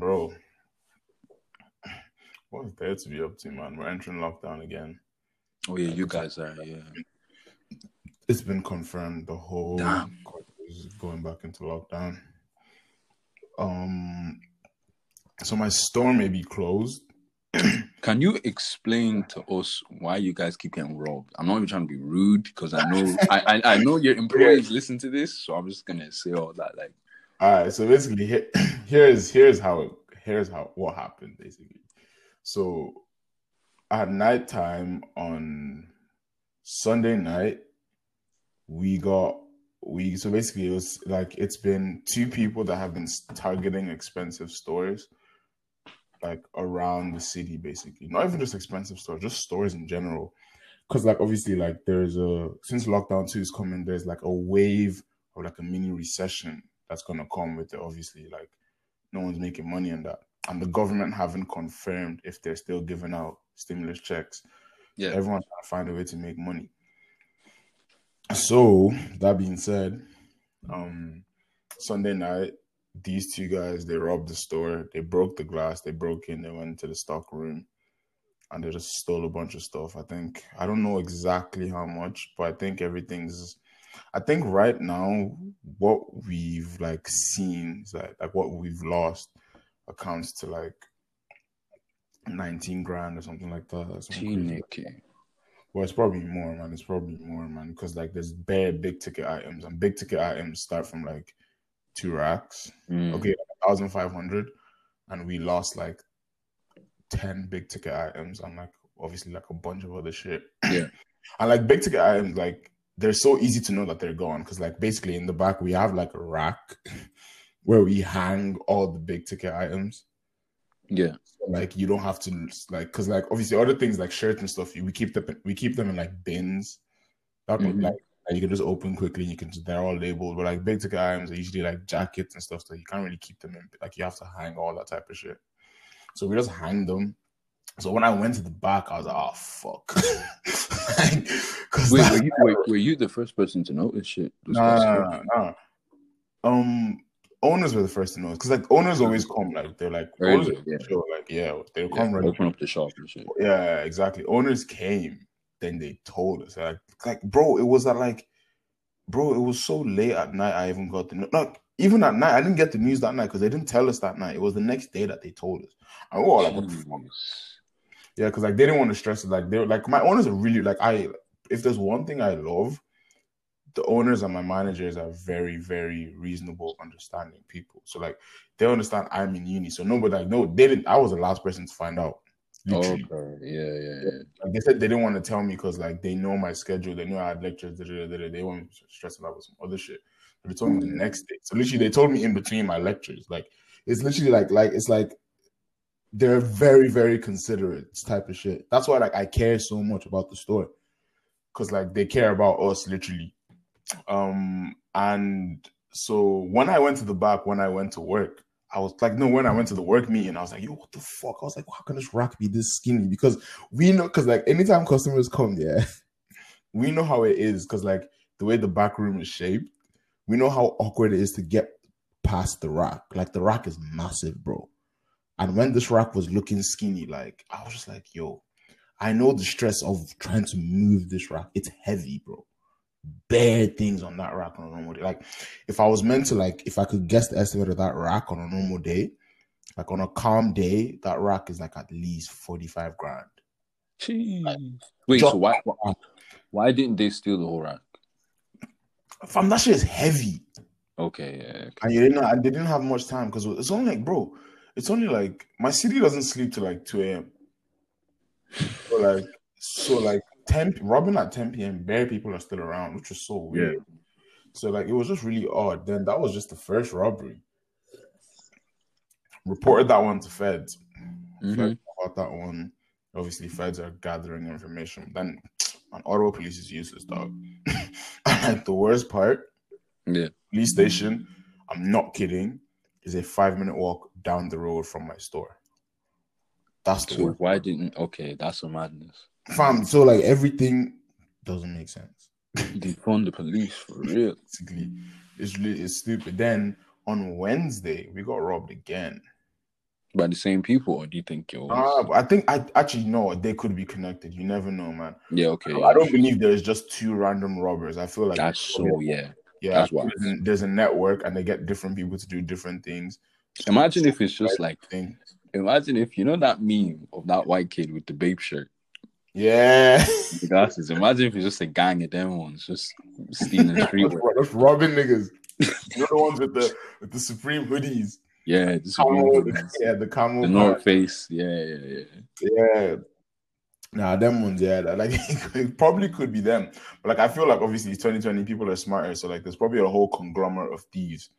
Bro, what's there to be up to, man? We're entering lockdown again. Oh yeah, you guys are. Yeah. It's been confirmed the whole Damn. is going back into lockdown. Um, so my store may be closed. Can you explain to us why you guys keep getting robbed? I'm not even trying to be rude because I know I, I, I know your employees listen to this, so I'm just gonna say all that. Like, All right, so basically, here, here's here's how it here's how what happened basically. So at nighttime on Sunday night, we got we so basically it was like it's been two people that have been targeting expensive stores like around the city basically. Not even just expensive stores just stores in general. Because like obviously like there's a since lockdown 2 is coming there's like a wave of like a mini recession that's gonna come with it obviously like no one's making money on that and the government haven't confirmed if they're still giving out stimulus checks yeah, everyone's trying to find a way to make money. So that being said, um, Sunday night, these two guys they robbed the store. They broke the glass. They broke in. They went into the stock room, and they just stole a bunch of stuff. I think I don't know exactly how much, but I think everything's. I think right now what we've like seen is that like what we've lost accounts to like nineteen grand or something like that. something. Chineke. Well, it's probably more, man. It's probably more, man. Because like there's bare big ticket items, and big ticket items start from like two racks. Mm. Okay, thousand five hundred, and we lost like ten big ticket items, and like obviously like a bunch of other shit. Yeah. and like big ticket items, like they're so easy to know that they're gone because like basically in the back we have like a rack where we hang all the big ticket items. Yeah. like you don't have to like because like obviously other things like shirts and stuff we keep them we keep them in like bins. That Mhm. like that you can just open quickly and you can they're all labeled but like big ticket items are usually like jackets and stuff so you can't really keep them in like you have to hang all that type of shit. So we just hang them. So when I went to the back I was like oh fuck like, Wait, that- were you, wait, were you the first person to notice shit? This no. Um, owners were the first to know because like owners always come like they're like owners yeah. sure, like yeah they'll Yeah, come ready. open up the shop and shit. Yeah, exactly. Owners came, then they told us like like bro, it was at like bro, it was so late at night. I even got the no, even at night. I didn't get the news that night because they didn't tell us that night. It was the next day that they told us. And we were all like, what the fuck? Yeah, because like they didn't want to stress it. Like they're like my owners are really like I. If there's one thing I love, the owners and my managers are very, very reasonable, understanding people. So like they understand I'm in uni. So nobody like no, they didn't. I was the last person to find out. Literally. Okay. Yeah, yeah, yeah. Like they said they didn't want to tell me because like they know my schedule. They knew I had lectures. Da, da, da, They weren't stressing out with some other shit. So they told me the next day. So literally they told me in between my lectures. Like it's literally like like it's like they're very very considerate type of shit. That's why like I care so much about the store because like they care about us literally. Um and so when I went to the back when I went to work. I was like, no, when I went to the work meeting, I was like, yo, what the fuck? I was like, how can this rack be this skinny? Because we know, because like anytime customers come, yeah, we know how it is. Because like the way the back room is shaped, we know how awkward it is to get past the rack. Like the rack is massive, bro. And when this rack was looking skinny, like I was just like, yo, I know the stress of trying to move this rack. It's heavy, bro. Bare things on that rack on a normal day. Like if I was meant to like if I could guess the estimate of that rack on a normal day, like on a calm day, that rack is like at least 45 grand. Jeez. Wait, so why, why why didn't they steal the whole rack? Fam, that shit is heavy. Okay, yeah, okay. And you didn't, and they didn't have much time because it's only like, bro, it's only like my city doesn't sleep till like 2 a.m. So like, so like 10 robbing at 10 p.m. Bare people are still around, which is so weird. So like, it was just really odd. Then that was just the first robbery. Reported that one to feds. Mhm. Feds know about that one. Obviously, feds are gathering information. Then, an Ottawa police is useless, dog. the worst part, Yeah. police station, I'm not kidding, is a five minute walk down the road from my store. That's the So why didn't okay, that's a madness. Fam, so like everything doesn't make sense. They fund the police for real. Basically, it's really it's stupid. Then on Wednesday, we got robbed again. by the same people, or do you think it was? Ah, I think I actually know they could be connected. You never know, man. yeah, okay. I don't believe there's just two random robbers. I feel like That's so yeah. Yeah, that's why. there's, a, there's a network and they get different people to do different things. Imagine if it's just like Thing. imagine if you know that meme of that white kid with the Bape shirt, Yeah, the glasses. Imagine if it's just a gang of them ones just stealing streetwear. that's robbing niggas. You know the ones with the with the Supreme hoodies. Yeah, this Camo, yeah, the camo. the North Face. Yeah, yeah, yeah. Yeah. Nah, them ones, yeah. Like it probably could be them. But like I feel like obviously 2020, people are smarter. So like there's probably a whole conglomerate of thieves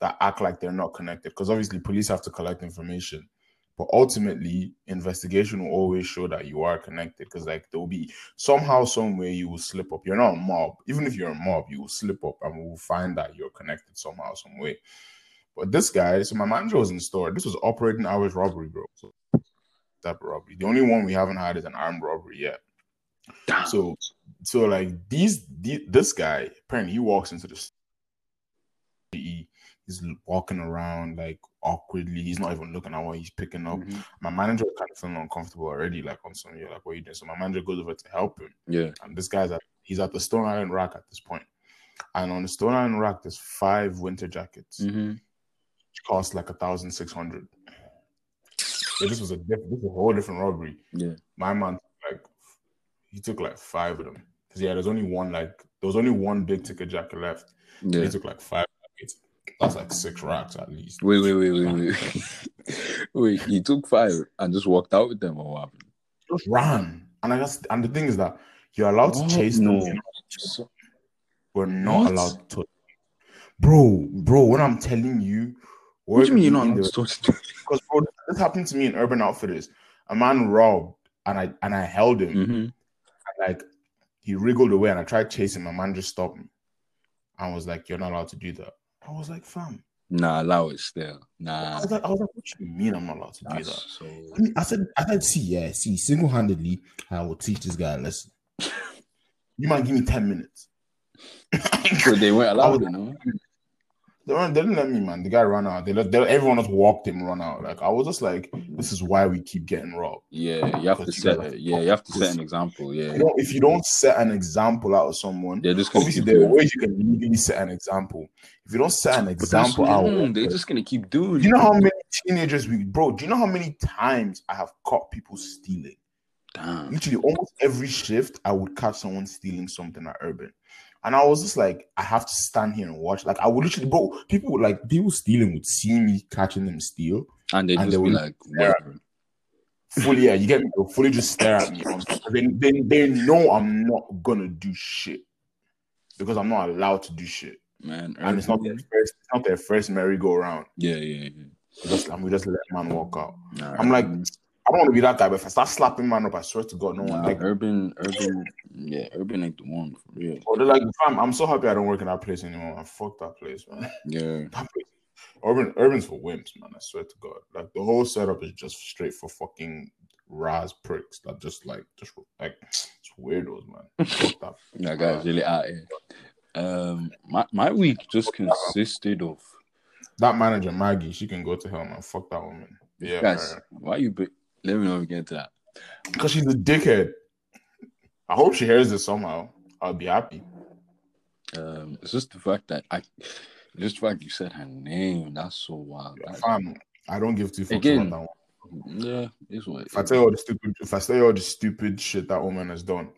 that act like they're not connected. Because obviously police have to collect information. But ultimately, investigation will always show that you are connected. Because like there will be somehow, some way you will slip up. You're not a mob. Even if you're a mob, you will slip up and we will find that you're connected somehow, some way. But this guy, so my manager was in store. This was operating hours robbery, bro. So type of robbery. The only one we haven't had is an armed robbery yet. Damn. So, so like these, the, this guy apparently he walks into the he, he's walking around like awkwardly. He's not even looking at what he's picking up. Mhm. My manager was kind of feeling uncomfortable already, like on some, you're like, what are you doing? So my manager goes over to help him, Yeah. and this guy's at he's at the Stone Island rack at this point. And on the Stone Island rack, there's five winter jackets, hmm which cost like a thousand six hundred. So this was a diff- this was a whole different robbery. Yeah. My man like he took like five of them because yeah, there's only one like there was only one big ticket jacket left. Yeah. He took like five. That's like six racks at least. Wait, wait, wait, wait, wait. wait, he took five and just walked out with them or what happened? Just ran, and I guess and the thing is that you're allowed to chase No. them. We're not What? allowed to. Bro, bro, what I'm telling you, what do you mean you're not in allowed the- to touch? Because bro, this happened to me in Urban Outfitters. A man robbed, and I and I held him. Mhm. And, like he wriggled away, and I tried chasing. My man just stopped me, and was like, "You're not allowed to do that." I was like, "Fam," Nah, allow it still. I Nah. was like, "I was like, what do you mean I'm not allowed to do that?" so I, mean, I said, I said, see, yeah, see, single handedly, I will teach this guy a lesson. You might give me ten minutes. So they weren't allowed, was- you know? They, they didn't let me, man. The guy ran out. They let they, everyone else walked him run out. Like I was just like, this is why we keep getting robbed. Yeah, you have to set it. Yeah, you have to set an example. Yeah. You know, if you don't set an example out of someone, They're just gonna obviously there are ways you can legally set an example. If you don't set an example out, mm, they're just gonna keep doing do you know how many teenagers we, bro? Do you know how many times I have caught people stealing? Damn. Literally, almost every shift, I would catch someone stealing something at Urban. And I was just like, I have to stand here and watch. Like, I would literally, bro, people would like, people stealing would see me catching them steal. And they And just they be like. Fully, yeah, you get me? They'll fully just stare at me. They, they, they know I'm not gonna do shit because I'm not allowed to do shit. Man, And it's not their first, it's not their first merry-go-round. yeah, yeah, yeah. Just, and we just let man walk out. Nah, I'm like, I don't want to be that guy, but if I start slapping man up, I swear to God, no one nah, like. urban, urban, yeah, urban ain't the one for real. They're like, fam, I'm so happy I don't work in that place anymore. I Fuck that place, man. Yeah, That place. Urban, urban's for wimps, man. I swear to God. Like the whole setup is just straight for fucking Raz pricks that just like just like it's weirdos, man. That guy's really out here. Um, my my week just consisted of That manager Maggie, she can go to hell, man. Fuck that woman. Yeah, guys. man. Why you? Be- Let me know if we get to that. because she's a dickhead. I hope she hears this somehow. I'll be happy. Um, it's just the fact that I, just the fact you said her name. That's so wild. That- Fam, I don't give two fucks Again. about that one. yeah, it's what. If I tell you all the stupid, if I tell you all the stupid shit that woman has done,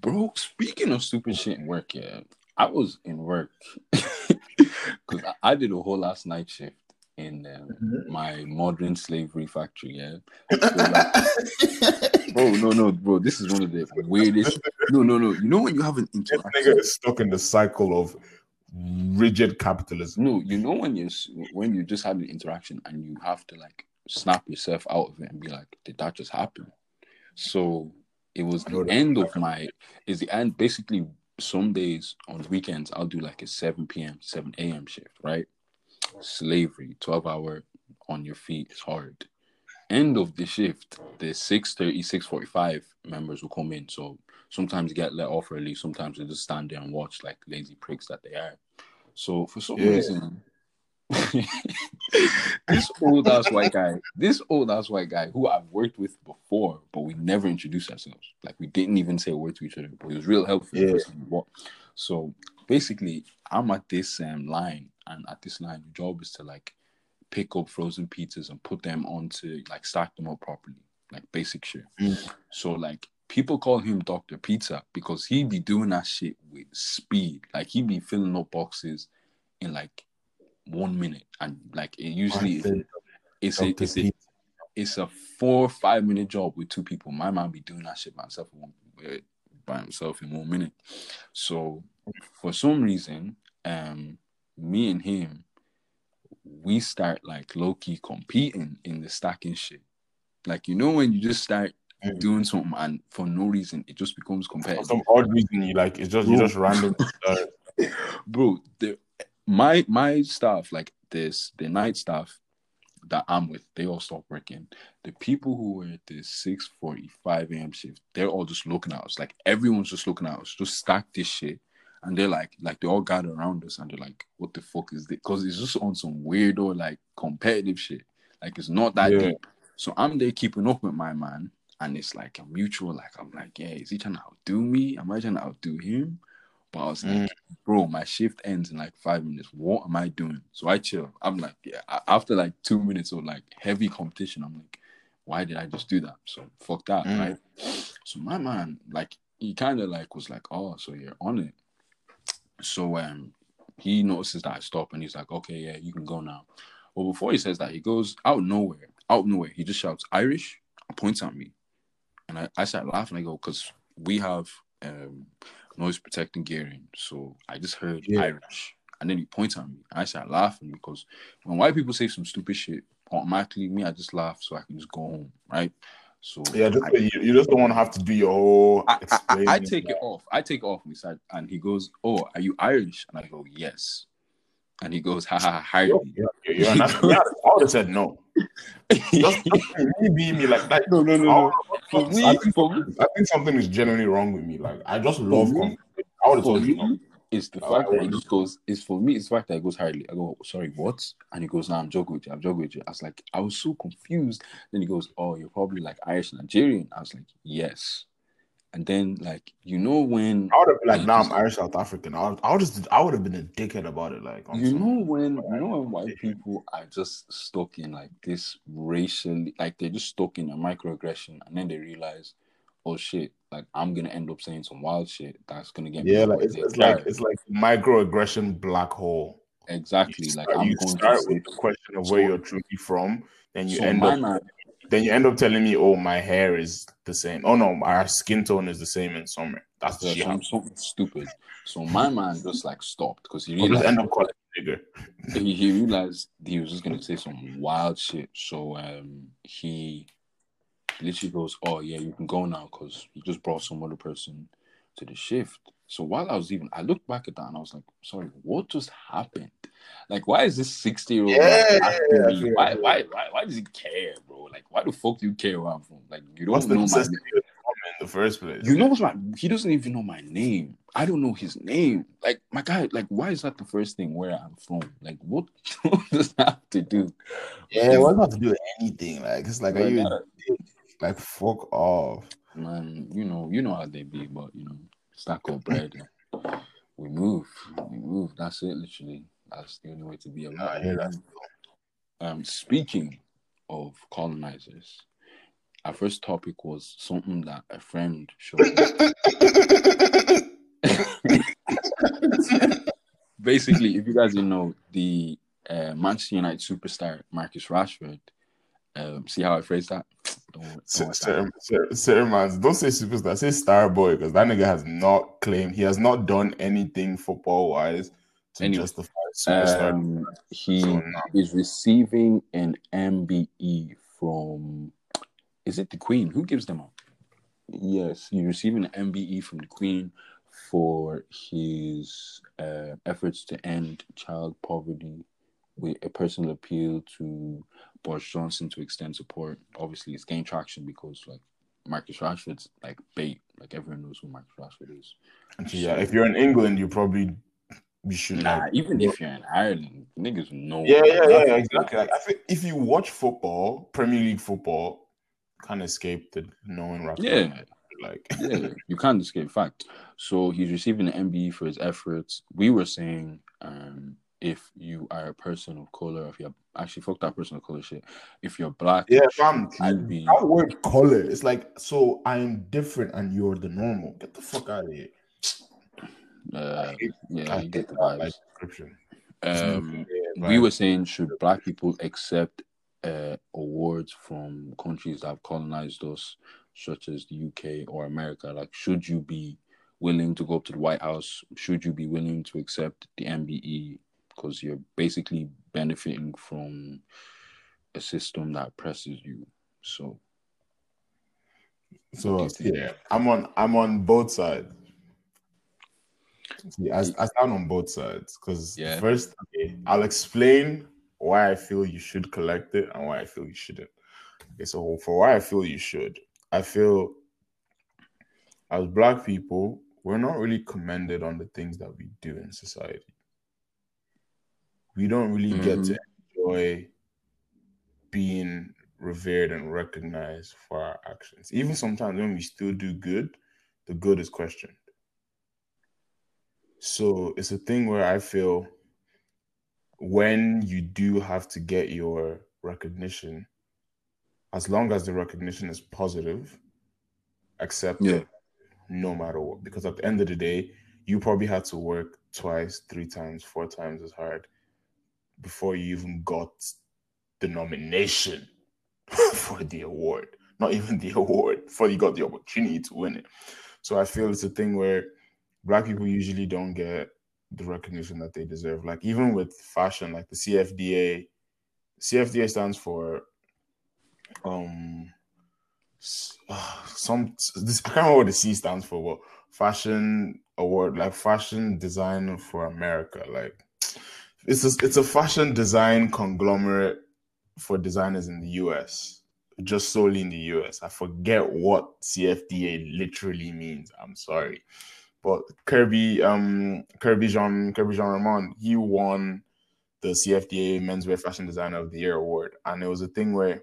Bro, speaking of stupid shit in work, yeah, I was in work because I, I did a whole last night shift in um, my modern slavery factory. Yeah, So, like, bro, no, no, bro, this is one of the weirdest. No, no, no. You know when you have an This interaction. nigga is stuck in the cycle of rigid capitalism. No, you know when you when you just had an interaction and you have to like snap yourself out of it and be like, did that just happen? So it was the end of my is the end basically some days on weekends I'll do like a 7 p.m. 7 a.m. shift, right? Slavery, 12 hour on your feet is hard. End of the shift, the 6:30, 6:45 members will come in. So sometimes you get let off early, sometimes they just stand there and watch like lazy pricks that they are. So for some Yeah. reason, this old ass white guy, this old ass white guy who I've worked with before, but we never introduced ourselves. Like we didn't even say a word to each other, but he was real helpful. Yeah. So basically, I'm at this um, line, and at this line, the job is to like pick up frozen pizzas and put them onto like stack them up properly, like basic shit. Mm. So like people call him Doctor Pizza because he be doing that shit with speed. Like he be filling up boxes in like one minute, and like it usually is, it's a, it's a it's a four five minute job with two people. My man be doing that shit by himself uh, by himself in one minute. So for some reason, um, me and him, we start like low key competing in the stacking shit. Like you know when you just start Mm. doing something and for no reason it just becomes For competitive. some odd reason, you like it's just you just random. Bro the my my staff like this the night staff that i'm with they all stopped working the people who were at the 6.45 a.m shift they're all just looking at us like everyone's just looking at us just stack this shit and they're like like they all gather around us and they're like what the fuck is this because it's just on some weirdo like competitive shit like it's not that Yeah. deep so i'm there keeping up with my man and it's like a mutual like i'm like yeah is he trying to outdo me am i trying to outdo him but i was like Mm. bro, my shift ends in like five minutes. What am I doing? So I chill. I'm like, yeah. After like two minutes of like heavy competition, I'm like, why did I just do that? So fuck that, Mm. right? So my man, like, he kind of like was like, oh, so you're on it. So um, he notices that I stop and he's like, okay, yeah, you can go now. Well, before he says that, he goes out of nowhere, out of nowhere. He just shouts Irish points at me, and I, I start laughing. I go, because we have um noise protecting gearing. So I just heard Yeah. Irish. And then he points at me. I start laughing because when white people say some stupid shit, automatically me, I just laugh so I can just go home, right? So yeah, just, I, you, you just don't want to have to do your whole. I, I, I, take it off. I take it off said, and he goes, Oh, are you Irish? And I go, Yes. And he goes, ha ha, ha, hardly. You're, you're, you're not, I would have said no. Just, just me being me like that. no, no, no, no. For me, I think, for me, I think something is genuinely wrong with me. Like I just love. me- I would have told you it's the Oh, fact that he just goes, it's for me, it's the fact that he goes hardly. I go, sorry, what? And he goes, no, I'm joking with you. I'm joking with you. I was like, I was so confused. Then he goes, oh, you're probably like Irish Nigerian. I was like, yes. And then, like, you know, when I would have been like, I nah, I'm Irish South African. I would, I would just, I would have been a dickhead about it. Like, you know when you know when white people are just stuck in like this racially like they're just stuck in a microaggression and then they realize oh shit like i'm gonna end up saying some wild shit that's gonna get yeah, like it's, it's like it's like microaggression black hole. exactly like i'm you going start with the question of So- where you're truly from, then you so end up then you end up telling me, oh, my hair is the same. Oh no, our skin tone is the same in summer. That's the yeah, shit. some, happens. something stupid so my man just like stopped because he realized end up calling nigger. he, he realized he was just gonna say some wild shit. So um he literally goes, Oh yeah, you can go now because you just brought some other person to the shift. So while I was even I looked back at that and I was like, sorry, what just happened? Like why is this 60 year old Yeah, me feel- why, why why why does he care, bro? Like why the fuck do you care where I'm from? Like you don't What's know my necessity of the comment in the first place? you know what's my he doesn't even know my name. I don't know his name. Like my guy, like why is that the first thing where I'm from? Like what, what does that have to do? Yeah, what's not to do anything? Like it's like, are you? Like fuck off? man, you know, you know how they be, but you know, stack up bread. We move, we move. That's it, literally. That's the only way to be Nah, I alive. hear that. Um, speaking of colonizers, our first topic was something that a friend showed me. Basically, if you guys didn't know, the uh, Manchester United superstar Marcus Rashford. Um, see how I phrase that? Don't, don't Sir, watch that. sir, sir, sir, man, don't say superstar, say star boy, because that nigga has not claimed he has not done anything football wise to Anyway, justify superstar. Um, he So, nah. is receiving an MBE from. Is it the Queen? Who gives them out? Yes, he's receiving an MBE from the Queen for his uh, efforts to end child poverty with a personal appeal to Boris Johnson to extend support. Obviously, it's gained traction because like Marcus Rashford's like bait. Like everyone knows who Marcus Rashford is. And so, yeah, if you're in England, you probably we should Nah, like even if you're in Ireland, niggas know. yeah, yeah, That's- yeah, exactly. Like I feel if you watch football, Premier League football, can't escape the knowing Rashford. Yeah. Like yeah, you can't escape fact. So he's receiving an MBE for his efforts. We were saying, um, if you are a person of color, if you're actually fuck that person of color shit, if you're black, Yeah, fam. should be That word color, it's like so I'm different and you're the normal. Get the fuck out of here. uh, yeah, I you get the vibes. description. Um, Yeah, we were saying, should black people accept uh, awards from countries that have colonized us, such as the UK or America? Like, should you be willing to go up to the White House? Should you be willing to accept the MBE? Because you're basically benefiting from a system that presses you. So, So do you think? yeah, I'm on I'm on both sides. See, I, I stand on both sides because Yeah. first, okay, I'll explain why I feel you should collect it and why I feel you shouldn't. Okay, so for why I feel you should, I feel as black people, we're not really commended on the things that we do in society. We don't really get to mm-hmm. enjoy being revered and recognized for our actions. Even sometimes when we still do good, the good is questioned. So it's a thing where I feel when you do have to get your recognition, as long as the recognition is positive, accept Yeah. it no matter what. Because at the end of the day, you probably had to work twice, three times, four times as hard before you even got the nomination for the award. Not even the award, before you got the opportunity to win it. So I feel it's a thing where black people usually don't get the recognition that they deserve. Like even with fashion, like the CFDA, CFDA stands for um uh, some this I can't remember what the C stands for, but fashion award, like fashion design for America. Like it's a, it's a fashion design conglomerate for designers in the US, just solely in the US. I forget what CFDA literally means. I'm sorry. But Kerby, um, Kerby Jean, Kerby Jean-Raymond, he won the CFDA Menswear Fashion Designer of the Year award, and it was a thing where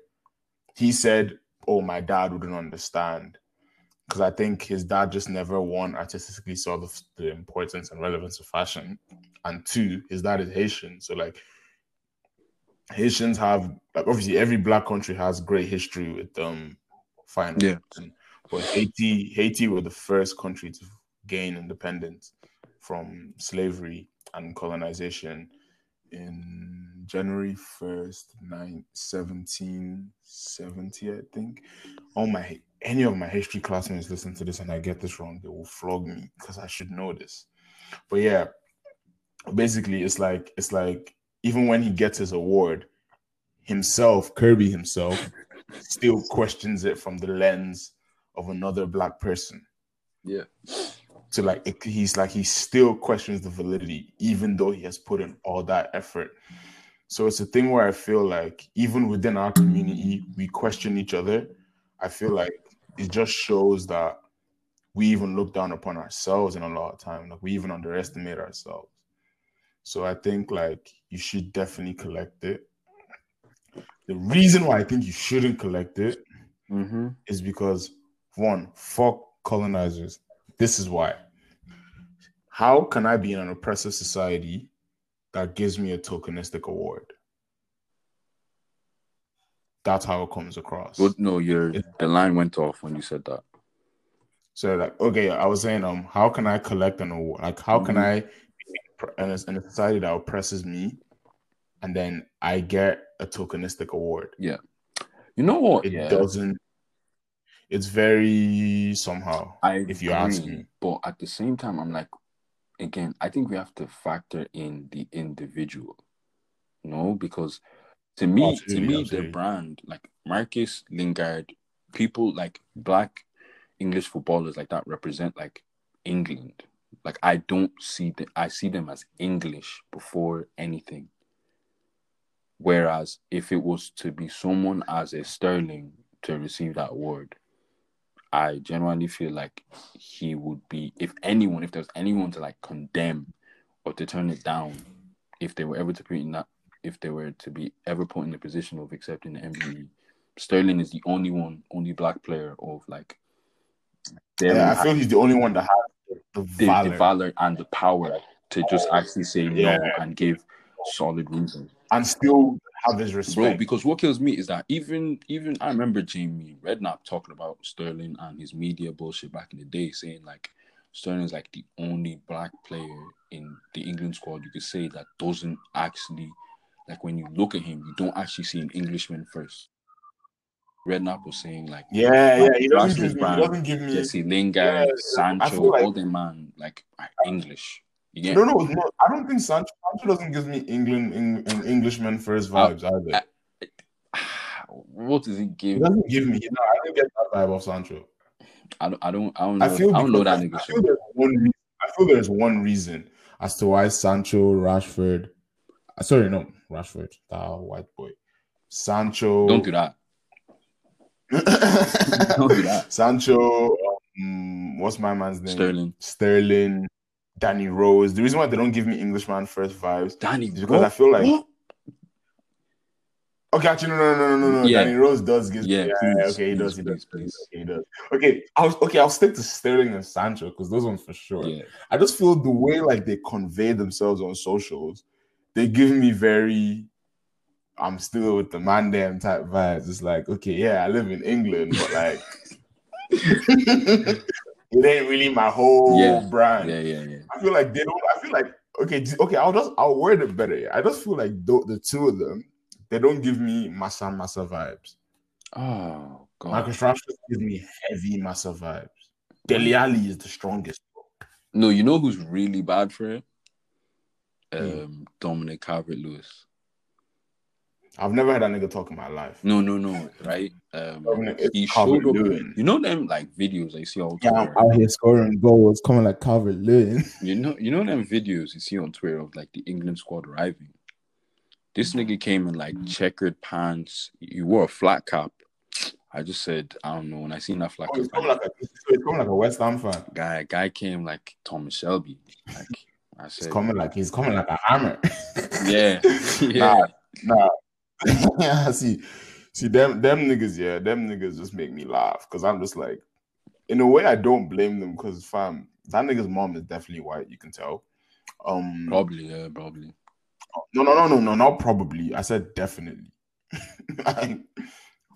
he said, "Oh, my dad wouldn't understand," because I think his dad just never one artistically saw the, the importance and relevance of fashion, and two, his dad is Haitian, so like Haitians have like obviously every black country has great history with um fine Yeah. but Haiti Haiti were the first country to gain independence from slavery and colonization in January 1st, 9, 1770, I think. All my any of my history classmates listen to this and I get this wrong, they will flog me because I should know this. But yeah, basically it's like it's like even when he gets his award, himself, Kerby himself, still questions it from the lens of another black person. Yeah. So like it, he's like he still questions the validity, even though he has put in all that effort. So it's a thing where I feel like even within our community, we question each other. I feel like it just shows that we even look down upon ourselves in a lot of time. Like we even underestimate ourselves. So I think like you should definitely collect it. The reason why I think you shouldn't collect it Mm-hmm. is because one, fuck colonizers. This is why. How can I be in an oppressive society that gives me a tokenistic award? That's how it comes across. But no, your the line went off when you said that. So like, okay, I was saying, um, how can I collect an award? Like, how can Mhm. I in a, in a society that oppresses me, and then I get a tokenistic award? Yeah, you know what? It yeah, doesn't. It's very somehow. I if you ask agree, me. But at the same time, I'm like, again, I think we have to factor in the individual. No, because to me, to Absolutely, me, the brand like Marcus Lingard, people like black English footballers like that represent like England. Like I don't see them. I see them as English before anything. Whereas if it was to be someone as a Sterling to receive that award, I genuinely feel like he would be, if anyone, if there's anyone to like condemn or to turn it down if they were ever to be in that if they were to be ever put in the position of accepting the MVP. Sterling is the only one, only black player of like. Yeah, I feel he's the only one that has the, the, valor. the valor and the power to just actually say Yeah. no and give solid reasons. and still have his respect. Bro, because what kills me is that even even I remember Jamie Redknapp talking about Sterling and his media bullshit back in the day, saying like Sterling's like the only black player in the England squad you could say that doesn't actually like when you look at him, you don't actually see an Englishman first. Redknapp was saying like yeah, yeah, he doesn't give me. He brand, doesn't give me. Jesse Lingard, Yeah, Sancho, like- all them man like English. You get No, no, no. I don't think Sancho, Sancho doesn't give me England, Eng, an Englishman first vibes either. I- what does he He give? doesn't give me. No, I don't get that vibe of Sancho. I don't I don't I don't know, I feel I don't know that I feel there's one. Reason, I feel there's one reason as to why Sancho, Rashford. uh, Sorry, no, Rashford, that white boy. Sancho. Don't do that. Don't do that. Sancho. Um, what's my man's name? Sterling. Sterling. Danny Rose. The reason why they don't give me Englishman first vibes Danny, is because I feel like What? Okay, actually, no, no, no, no, no, no. Yeah. Danny Rose does give. Yeah, Yeah, please, okay, he please, does, he does, please, please. Okay, he does. Okay, I'll okay, I'll stick to Sterling and Sancho because those ones for sure. Yeah. I just feel the way like they convey themselves on socials, they give me very. I'm still with the man damn type vibes. It's like, okay, yeah, I live in England, but like, it ain't really my whole Yeah, brand. Yeah, yeah, yeah. I feel like they don't. I feel like okay, okay. I'll just I'll word it better. I just feel like the, the two of them, they don't give me massa massa vibes. Oh god. Marcus Rashford gives me heavy massa vibes. Dele Alli is the strongest. No, you know who's really bad for it? Hmm. Um, Dominic Calvert Lewin. I've never had a nigga talk in my life. No, no, no. Right? Um, he showed up. You know them like videos I see on Yeah, I'm out here scoring goals, coming like Calvert Lewin. You know, you know them videos you see on Twitter of like the England squad arriving. This nigga came in like checkered pants. He wore a flat cap. I just said, I don't know. When I seen that flat Oh, cap, it's coming like a, like a West Ham fan. guy, guy came like Thomas Shelby. Like I It's said, coming like he's coming like a hammer. yeah, yeah. Nah. yeah, see, see them them niggas, yeah, them niggas just make me laugh because I'm just like, in a way, I don't blame them because fam, that nigga's mom is definitely white. You can tell. Um, Probably, yeah, probably. no, no, no, no, no, not probably. I said definitely. like,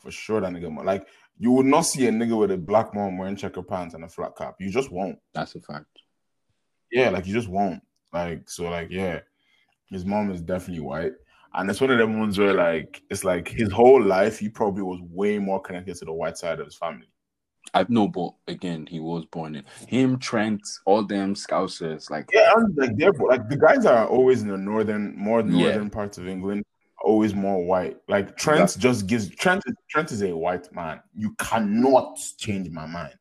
for sure, that nigga, mom- like you would not see a nigga with a black mom wearing checker pants and a flat cap. You just won't. That's a fact. Yeah, like you just won't. Like so, like yeah, his mom is definitely white, and it's one of them ones where like it's like his whole life he probably was way more connected to the white side of his family. I know, but again, he was born in him, Trent, all them Scousers. Like, Yeah, and like they're like the guys are always in the northern, more Yeah. northern parts of England, always more white. Like Trent just gives Trent. Trent is a white man. You cannot change my mind.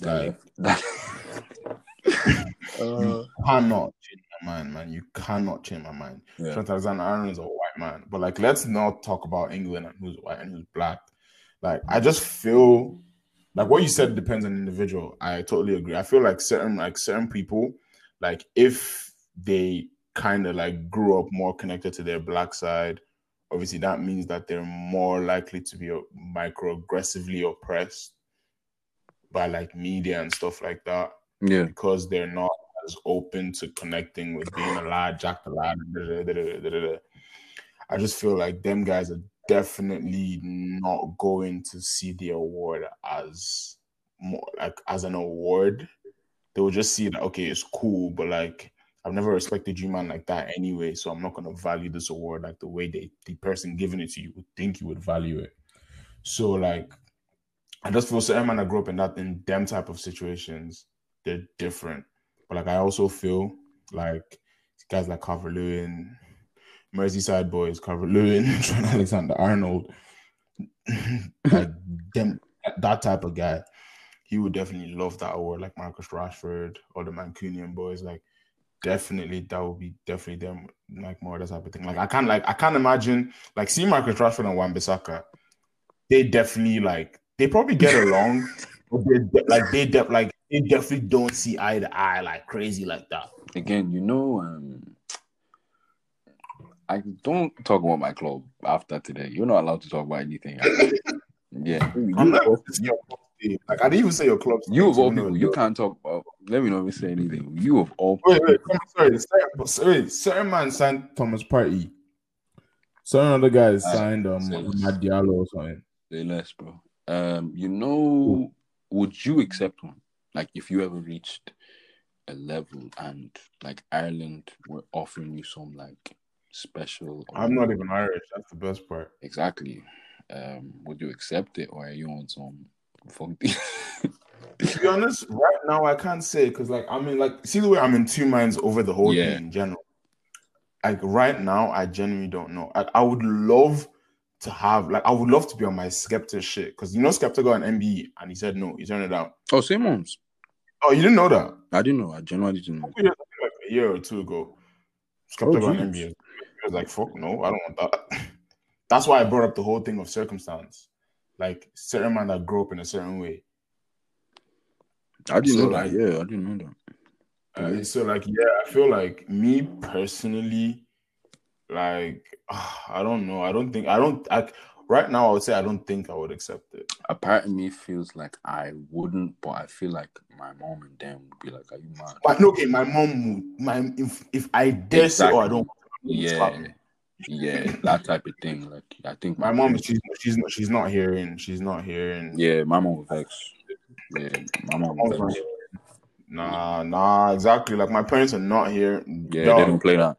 Like that, you cannot mind, man. You cannot change my mind. yeah. Trent Alexander-Arnold is a white man, but like, let's not talk about England and who's white and who's black. Like, I just feel like what you said depends on the individual. I totally agree. I feel like certain like certain people, like if they kind of like grew up more connected to their black side, obviously that means that they're more likely to be microaggressively oppressed by like media and stuff like that yeah, because they're not as open to connecting with being a lad, Jack the lad. da, da, da, da, da, da, da. I just feel like them guys are definitely not going to see the award as more like as an award. They will just see that okay, it's cool, but like I've never respected you, man, like that anyway. So I'm not gonna value this award like the way they the person giving it to you would think you would value it. So like I just feel certain man I grew up in that in them type of situations, they're different. But like I also feel like guys like Calvert Lewin, Merseyside boys, Calvert Lewin, Trent Alexander Arnold, like them that type of guy, he would definitely love that award, like Marcus Rashford or the Mancunian boys. Like definitely that would be definitely them like more that type of thing. Like I can't like I can't imagine like see Marcus Rashford and Wan-Bissaka, they definitely like they probably get along, they de- like they de- like they definitely don't see eye to eye like crazy like that. Again, you know, um, I don't talk about my club after today. You're not allowed to talk about anything. yeah, I'm not of- your club team. Like I didn't even say your club. you of all people, you no. can't talk about. Let me not say anything. You of all Wait, wait, I'm sorry. Sorry, certain man signed Thomas Partey. Certain other guys Ah, signed um Diallo or something. Say less, bro. Um, you know, would you accept one? Like, if you ever reached a level and like Ireland were offering you some like special. I'm not even Irish. That's the best part. exactly. Um, would you accept it, or are you on some this? To be honest, right now I can't say because like I mean like see the way I'm in two minds over the whole Yeah. thing in general. Like right now, I genuinely don't know. Like I would love to have like I would love to be on my Skepta shit because you know Skepta got an MBE and he said no, he turned it down. oh, same ones. Oh, you didn't know that? I didn't know. I genuinely didn't know. like a year or two ago. Skepta Oh, jeez. He was like, fuck no, I don't want that. That's why I brought up the whole thing of circumstance. Like certain man that grew up in a certain way. I didn't So, know that. like- Yeah, I didn't know that. Uh, so like yeah, I feel like me personally, like I don't know. I don't think I don't I right now I would say I don't think I would accept it. A part of me feels like I wouldn't, but I feel like my mom and them would be like, "Are you mad?" But no, okay, my mom would my if if I dare say oh I don't Yeah, yeah, that type of thing. Like, I think my mom she's she's not she's not hearing, she's not hearing. Yeah, my mom was vexed. Yeah, my mom was vexed. Nah, nah, exactly. Like my parents are not here. Yeah, Dog, they don't play that.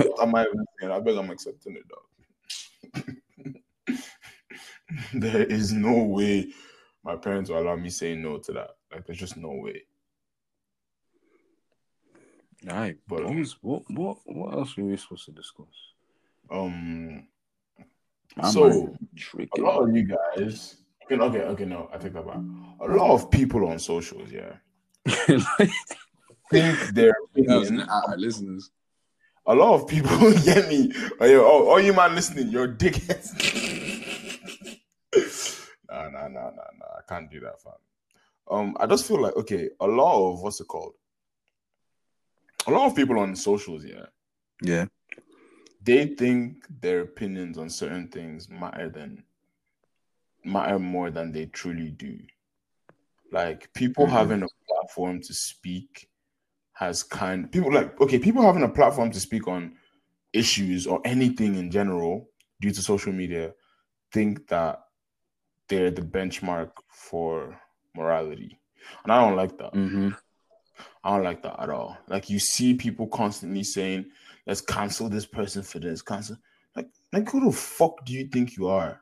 Even saying. I beg I'm accepting it, dog. there is no way my parents will allow me saying no to that. Like, there's just no way. All right, But- what, was, what what what else were we supposed to discuss? Um, My So, a lot of you guys. Okay, okay, okay. No, I take that back. A lot of people on socials, yeah, think their opinion. Our listeners. A lot of people get me. Oh, yo, oh, oh, you man listening, you're dickheads. Nah, nah, nah. I can't do that, fam. Um, I just feel like okay, a lot of what's it called? A lot of people on socials, yeah, Yeah. they think their opinions on certain things matter than matter more than they truly do. Like people Mhm. having a platform to speak has kind people like okay, people having a platform to speak on issues or anything in general due to social media think that they're the benchmark for morality. And I don't like that. Mm-hmm. I don't like that at all. Like you see people constantly saying, "Let's cancel this person for this." Cancel. Like, like who the fuck do you think you are?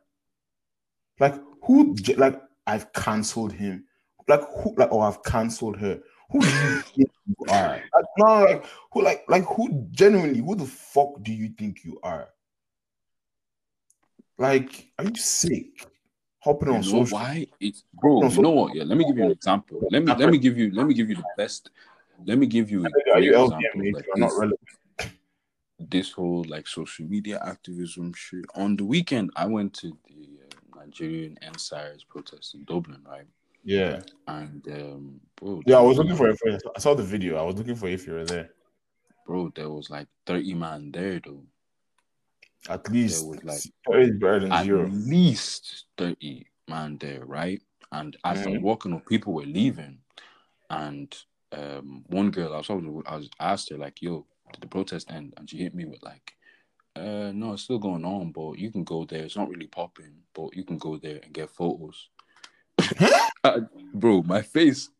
Like who? Like I've cancelled him. Like who? Like oh, I've cancelled her. Who do you think you are? Like, no, like who? Like like who? Genuinely, who the fuck do you think you are? Like, are you sick? Hopping on You know social. why? It's bro. You know what? Yeah. Let me give you an example. Let me let me give you let me give you the best. Let me give you a Are you great LVMH? example. Like not this, relevant. this whole like social media activism shit. On the weekend, I went to the uh, Nigerian EndSARS protest in Dublin, right? Yeah. And um, bro, Yeah, I was looking for it. I saw the video. I was looking for if you were there. bro. There was like thirty man there though. At least was, like, thirty better than At zero. least thirty man there, right? And as I'm Mhm. walking up, people were leaving, and um, one girl I was talking to, I was asked her like, "Yo, did the protest end?" And she hit me with like, uh, "No, it's still going on, but you can go there. It's not really popping, but you can go there and get photos." Uh, bro, my face.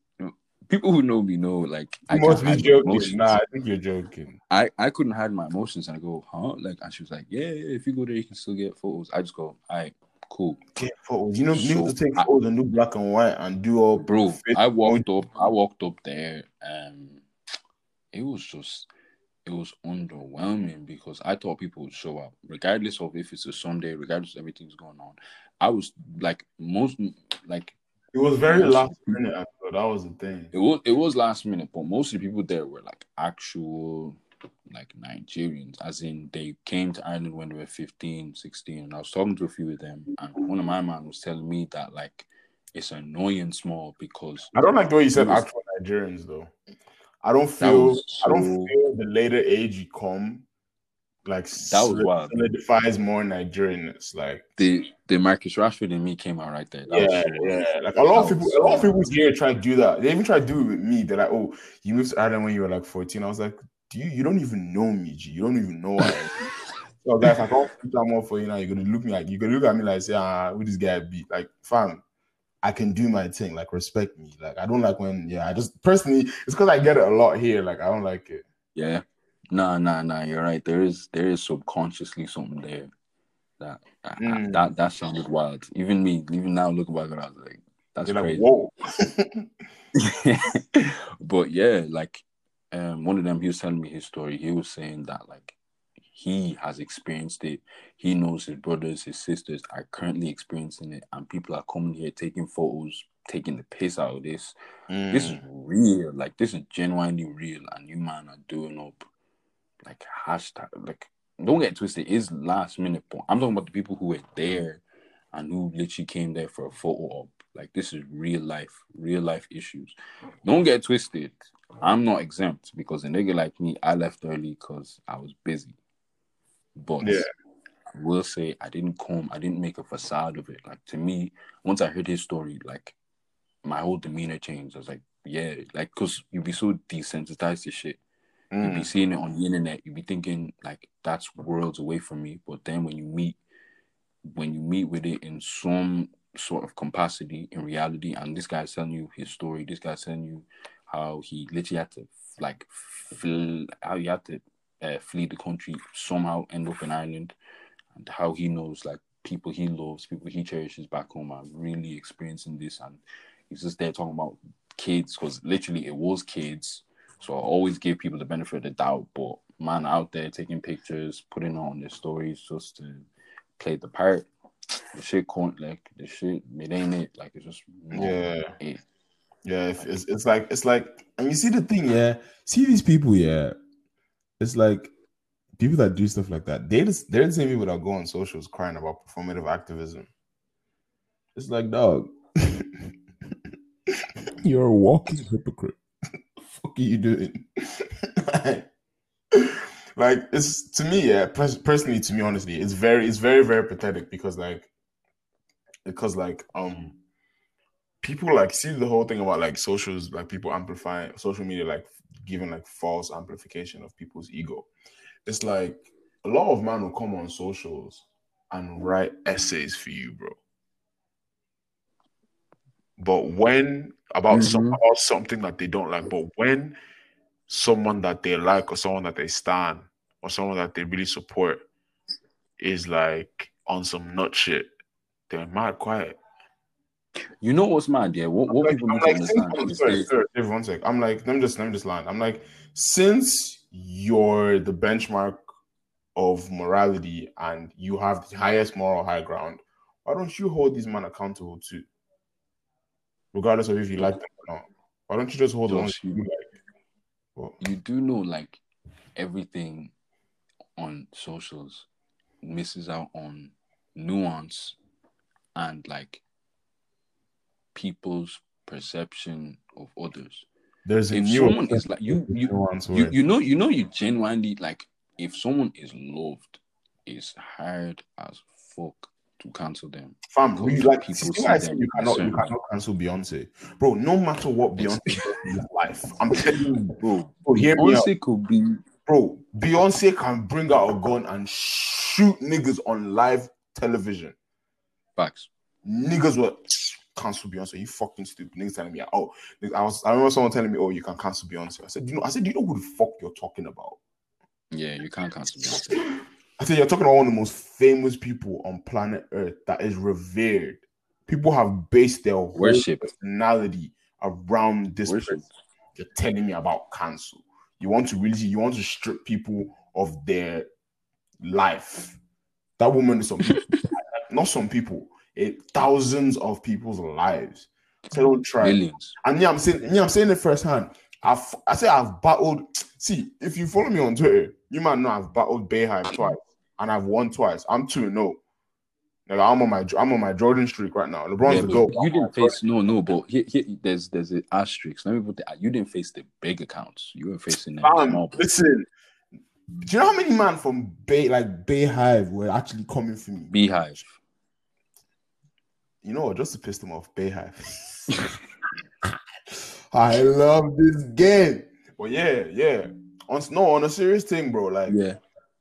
People who know me know like I must be joking. Nah, I think you're joking. I, I couldn't hide my emotions and I go, huh? Like, and she was like, yeah, yeah, if you go there, you can still get photos. I just go, all right, cool. Get photos. You know, you So, need to take photos and do black and white and do all Bro, I walked up, I walked up there, and it was just, it was underwhelming because I thought people would show up, regardless of if it's a Sunday, regardless of everything's going on. I was like, most, like, It was very last minute. Thought that was the thing. it was, it was last minute, but most of the people there were like actual, like Nigerians, as in they came to Ireland when they were 15, 16. And I was talking to a few of them, and one of my man was telling me that, like, it's annoying small because I don't like the way you said was- actual Nigerians though. I don't feel was I don't feel the later age you come, like That was wild. solidifies more Nigerianness. Like the the Marcus Rashford and me came out right there. That yeah, yeah. Like a lot of people, was a lot of people here try to do that. They even try to do it with me. They're like, "Oh, you moved to Ireland when you were like 14." I was like, "Do you? You don't even know me, G. You don't even know." I am." so guys, I can't put that more for you now. You're gonna look me like you're gonna look at me like say, "Ah, who this guy be?" Like, fam. I can do my thing, like respect me. Like I don't like when, yeah. I just personally, it's because I get it a lot here. Like I don't like it. Yeah. Nah, no, no. You're right. There is there is subconsciously something there that that, Mm. that that sounded wild. Even me, even now, look back at it, I was like, that's You're like, crazy. whoa. but yeah, like um, one of them, he was telling me his story. He was saying that like he has experienced it. He knows his brothers, his sisters are currently experiencing it, and people are coming here taking photos, taking the piss out of this. This is Mm. real. Like this is genuinely real, and you man are doing up like hashtag. Like don't get twisted. It's last minute. point. I'm talking about the people who were there and who literally came there for a photo op. Like this is real life, real life issues. Don't get twisted. I'm not exempt because a nigga like me, I left early because I was busy. But Yeah. I will say I didn't come, I didn't make a facade of it. Like to me, once I heard his story, like my whole demeanor changed. I was like, yeah, like because you'd be so desensitized to shit. You'd be Mm. seeing it on the internet. You'd be thinking like that's worlds away from me. But then when you meet, when you meet with it in some sort of capacity in reality, and this guy's telling you his story, this guy's telling you how he literally had to like how he had to uh, flee the country somehow, end up in Ireland, and how he knows like people he loves, people he cherishes back home are really experiencing this, and he's just there talking about kids because literally it was kids. So I always give people the benefit of the doubt, but man out there taking pictures, putting it on their stories just to play the part. The shit can't like the shit. It ain't it. Like it's just Yeah. it. Yeah. It's, it's like it's like And you see the thing, yeah. See these people, yeah. It's like people that do stuff like that. they just they're the same people that go on socials crying about performative activism. It's like, dog, you're a walking hypocrite. Fuck are you doing? like it's to me, yeah. Pers- personally, to me, honestly, it's very, it's very, very pathetic because like, because like, um, people like see the whole thing about like socials, like people amplifying social media, like giving like false amplification of people's ego. It's like a lot of men will come on socials and write essays for you, bro. But when about some Mhm. about something that they don't like, but when someone that they like or someone that they stand or someone that they really support is like on some nut shit, they're mad quiet. You know what's mad? Yeah, what, what Like, people I'm need to like, understand since- is sorry, Dave, one. I'm like, let me just let me just land. I'm like, since you're the benchmark of morality and you have the highest moral high ground, why don't you hold these men accountable too? Regardless of if you like them or not. Why don't you just hold ones you you- like? Well, you do know like everything on socials misses out on nuance and like people's perception of others. there's a If new someone is like you you you, you know you know you genuinely like if someone is loved is hard as fuck to cancel them. Fam, Because you like people see I you cannot you cannot cancel Beyonce, bro. No matter what Beyonce does in life, I'm telling you, bro. Bro, hear me out, Beyonce could be bro. Beyonce can bring out a gun and shoot niggas on live television. facts. Niggas will cancel Beyonce. You fucking stupid. Niggas telling me, oh, I was. I remember someone telling me, oh, you can cancel Beyonce. I said, you know, I said, do you know who the fuck you're talking about? Yeah, you can't cancel Beyonce. I said, you're talking about one of the most famous people on planet Earth that is revered. People have based their Worship. personality around this Worship. person. You're telling me about cancel. You want to really, you want to strip people of their life. That woman is some people, not some people, it, thousands of people's lives. So don't try. Millions. And yeah, I'm saying, yeah, I'm saying it firsthand. I've, I say I've battled. See, if you follow me on Twitter, you might know I've battled BeyHive twice, and I've won twice. I'm two no. Oh. Like I'm on my I'm on my Jordan streak right now. LeBron's Yeah, the goat. you didn't face no, no, but here, here, there's there's an asterisk. Let me put that. You didn't face the big accounts. You were facing them boys. listen. Do you know how many man from Bay like Bay Hive were actually coming for me? Beehive. You know what? Just to piss them off, Bay Hive. I love this game. But yeah, yeah. On no, on a serious thing, bro. Like Yeah.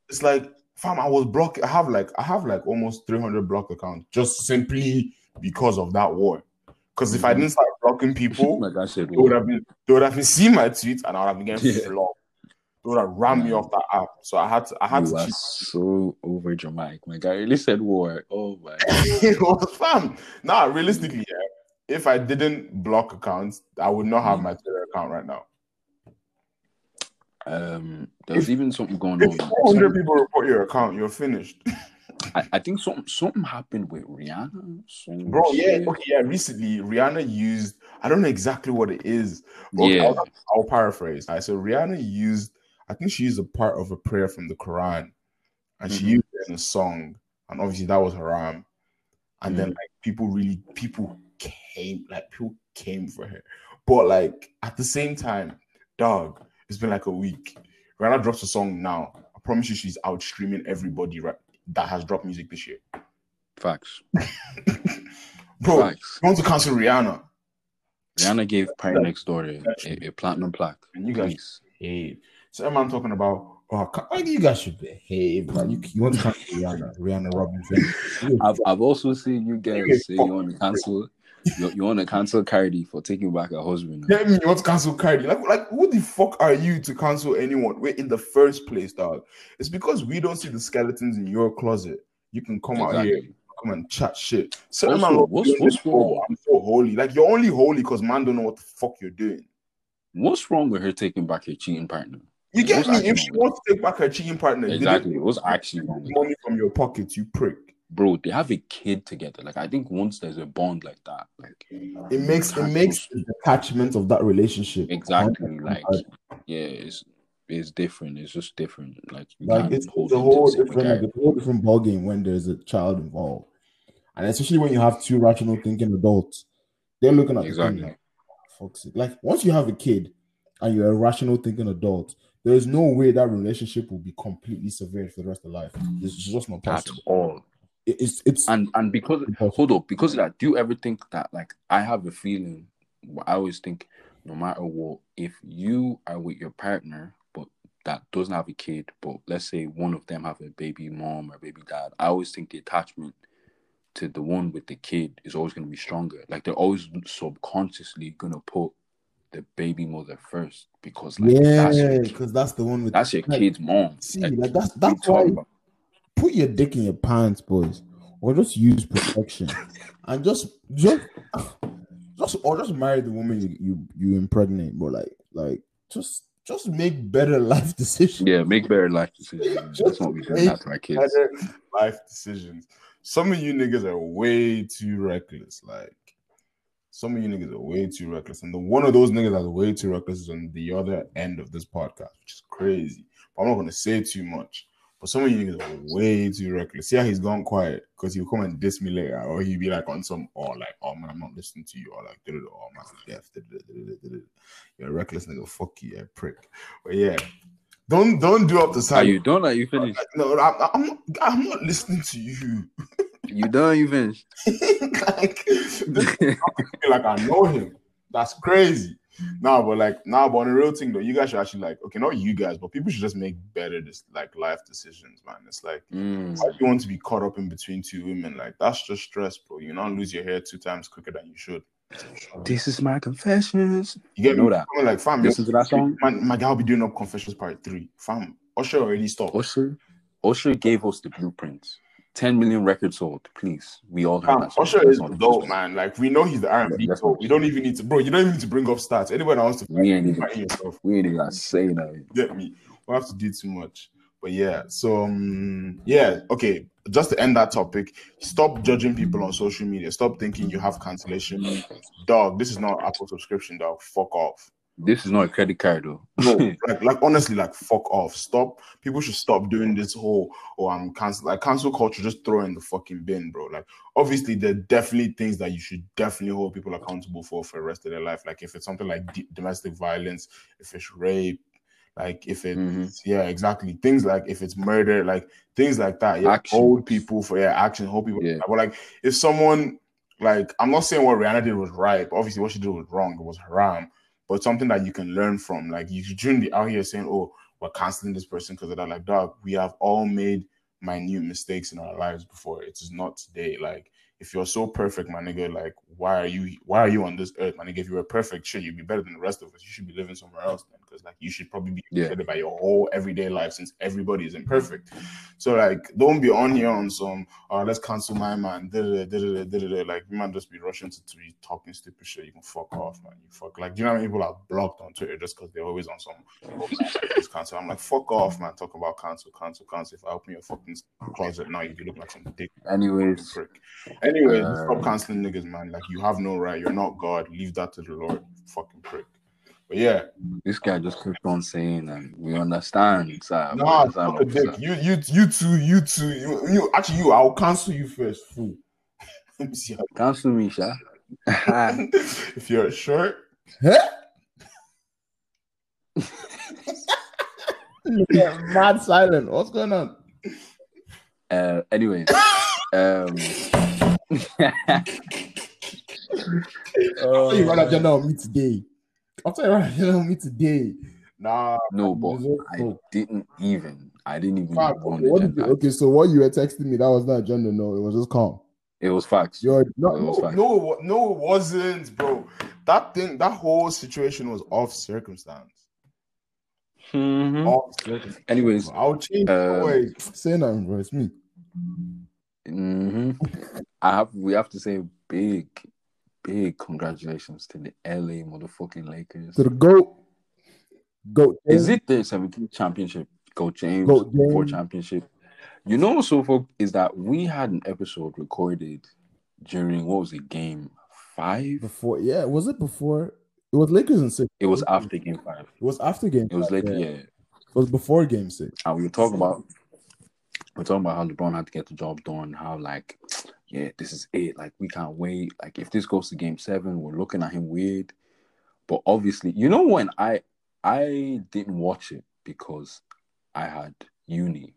it's like fam, I was blocked. I have like I have like almost 300 block accounts just simply because of that war. Because if I Mhm. didn't start blocking people, Like I said, they would have been they would have been seeing my tweets and I would have been getting Yeah. flogged. They would have ran me off that app. So I had to I had you to cheat. so over dramatic. My guy really said war. Oh my. it was fam. Nah, realistically, yeah. If I didn't block accounts, I would not have Mm. my Twitter account right now. Um, there was If- even something going If on. 400 people report your account, you're finished. I, I think something something happened with Rihanna. Bro, yeah, okay, yeah. Recently, Rihanna used, I don't know exactly what it is. but Yeah. I'll, I'll paraphrase. Alright, so Rihanna used, I think she used a part of a prayer from the Quran and she Mhm. used it in a song. And obviously, that was haram. And then, Mm. like, people really, people came, like, people came for her. But, like, at the same time, dog, it's been like a week. Rihanna drops a song now. I promise you, she's out streaming everybody right that has dropped music this year. Facts. Bro, Facts. you want to cancel Rihanna? Rihanna gave PartyNextDoor a, a, a platinum plaque. And you guys Please. behave. So man talking about, oh, oh, you guys should behave. Man. You, you want to cancel Rihanna, Rihanna Robinson. I've, I've also seen you guys say you want to cancel you, you want to cancel Cardi for taking back her husband. Get me, you want to cancel Cardi? Like, like, who the fuck are you to cancel anyone? We're in the first place, dog. It's because we don't see the skeletons in your closet. You can come out here, come and chat shit. So man, what's- what's wrong? I'm so holy. Like you're only holy because man don't know what the fuck you're doing. What's wrong with her taking back her cheating partner? You get What's me? If she wants to take back her cheating partner, Exactly. What's actually wrong with money from your pocket, you prick. Bro? They have a kid together. Like I think once there's a bond like that, like It makes it makes the attachment of that relationship exactly, like yeah, it's it's different. It's just different. Like Like it's, it's a whole different, like a whole different ballgame when there's a child involved, and especially when you have two rational thinking adults, they're looking at the Exactly. thing like, "Fuck's sake!" Like once you have a kid and you're a rational thinking adult, there's no way that relationship will be completely severed for the rest of life. It's just not At possible. all. It- It's it's And and because hold up, because of that, do you ever think that like I have a feeling I always think no matter what, if you are with your partner but that doesn't have a kid, but let's say one of them have a baby mom or baby dad, I always think the attachment to the one with the kid is always gonna be stronger. Like they're always subconsciously gonna put the baby mother first because like yeah, because that's the one with that's your kid's mom. See, Like, like that's what are you that's why? Put your dick in your pants, boys, or just use protection, and just just just or just marry the woman you you, you impregnate, but like like just just make better life decisions. Yeah, make better life decisions. That's what we do that to our kids. Better life decisions. Some of you niggas are way too reckless. Like some of you niggas are way too reckless, and the one of those niggas that's way too reckless is on the other end of this podcast, which is crazy. But I'm not gonna say too much. But some of you niggas are way too reckless. See how he's gone quiet because he'll come and diss me later, or he'll be like on some, or like, oh man, I'm not listening to you, or like, "Da-da-da, oh man, da-da-da." You're a reckless nigga. Fuck you, you prick. But yeah, don't don't do up the Are side. you done? Are you finished? No, I'm, I'm not. I'm not listening to you. You done? You finished? like, this feel like I know him. That's crazy. Nah, but like, nah, but on a real thing though, you guys should actually like, okay, not you guys, but people should just make better this like life decisions, man. It's like, Mm. why do you want to be caught up in between two women? Like, that's just stress, bro. You not lose your hair two times quicker than you should. This is my confessions. You get You know me? that. I'm like, fam, Listen to that song. Man, my guy will be doing up confessions part three. Fam, Usher already stopped. Usher, Usher gave us the blueprints. 10 million records sold. Please, we all heard Fam, that. Usher That's is the man. Like we know he's the R&B. We don't even need to, bro. You don't even need to bring up stats. Anyone wants to. We ain't even, yourself, we ain't even saying that. get me. We have to do too much. But yeah, so um, yeah, okay. Just to end that topic, stop judging people on social media. Stop thinking you have cancellation. Dog, this is not Apple subscription, dog. Fuck off. This is not a credit card though. No, like, like honestly, like fuck off. Stop. People should stop doing this whole oh I'm cancel like cancel culture. Just throw in the fucking bin, bro. Like obviously, there are definitely things that you should definitely hold people accountable for for the rest of their life. Like if it's something like d- domestic violence, if it's rape, like if it's Mhm. yeah, exactly. Things like if it's murder, like things like that. Yeah, Action. hold people for yeah, action, hold people. Yeah. But like if someone like I'm not saying what Rihanna did was right, but obviously what she did was wrong. It was haram, but something that you can learn from. Like you shouldn't be out here saying, "Oh, we're canceling this person because of that." Like, dog, we have all made minute mistakes in our lives before. It is not today. Like, if you're so perfect, my nigga, like, why are you why are you on this earth, my nigga? If you were perfect, shit, you'd be better than the rest of us. You should be living somewhere else, man. Because like you should probably be Yeah. by your whole everyday life since everybody is imperfect. So like, don't be on here on some, oh, let's cancel my man. Da-da-da, da-da-da, da-da-da. Like, you might just be rushing to tweet, talking stupid shit. You can fuck off, man. You fuck. Like, do you know how many people are blocked on Twitter just because they're always on some oh, cancel? I'm like, fuck off, man. Talk about cancel, cancel, cancel. If I open your fucking closet now, you look like some dick Anyways, prick. Anyway, Uh, stop canceling niggas, man. Like, you have no right. You're not God. Leave that to the Lord. Fucking prick. But yeah, this guy just kept on saying, and we understand, sir. we nah, understand, fuck a dick. You, you, you two, you two, you, you. Actually, you. I'll cancel you first, fool. Let me see how Cancel me, sha. if you're short, Huh? yeah, mad silent. What's going on? uh, anyways, um, I'll you right agenda on me today. I'll tell you right agenda on me today. nah, no, but I didn't even. I didn't even Fuck, go on okay, the did you- okay, so what you were texting me, that was not agenda, no, it was just calm. It was facts. You're It was no, facts. no, no, it wasn't, bro. That thing, that whole situation was off circumstance. Mhm. Off circumstance. Anyways, I'll change. um, Wait, say nothing, bro. It's me. hmm I have. We have to say big, big congratulations to the LA motherfucking Lakers. To the goat. Goat. Is it the 17th championship? Go James, Goat James. four championship. You know, so folk is that we had an episode recorded during what was it, game five? before? Yeah, was it before? It was Lakers in six. It was after game five. It was after game. It was like, yeah. yeah. It was before game six. And we were talking about we're talking about how LeBron had to get the job done, how like, yeah, this is it. Like we can't wait. Like if this goes to game seven, we're looking at him weird. But obviously, you know when I I didn't watch it because I had uni.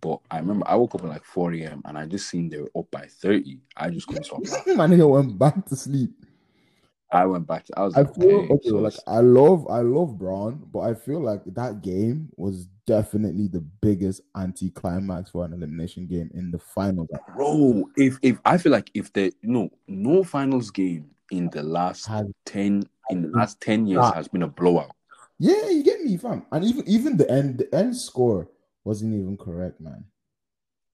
But I remember I woke up at like 4 a.m. and I just seen they were up by 30. I just couldn't stop. My nigga went back to sleep. I went back to I was I like, feel okay, okay, so like I love I love Bron, but I feel like that game was definitely the biggest anti-climax for an elimination game in the finals. bro, if if I feel like if there no no finals game in the last Has 10 in the last 10 years has been a blowout. Yeah, you get me, fam. And even even the end the end score wasn't even correct, man.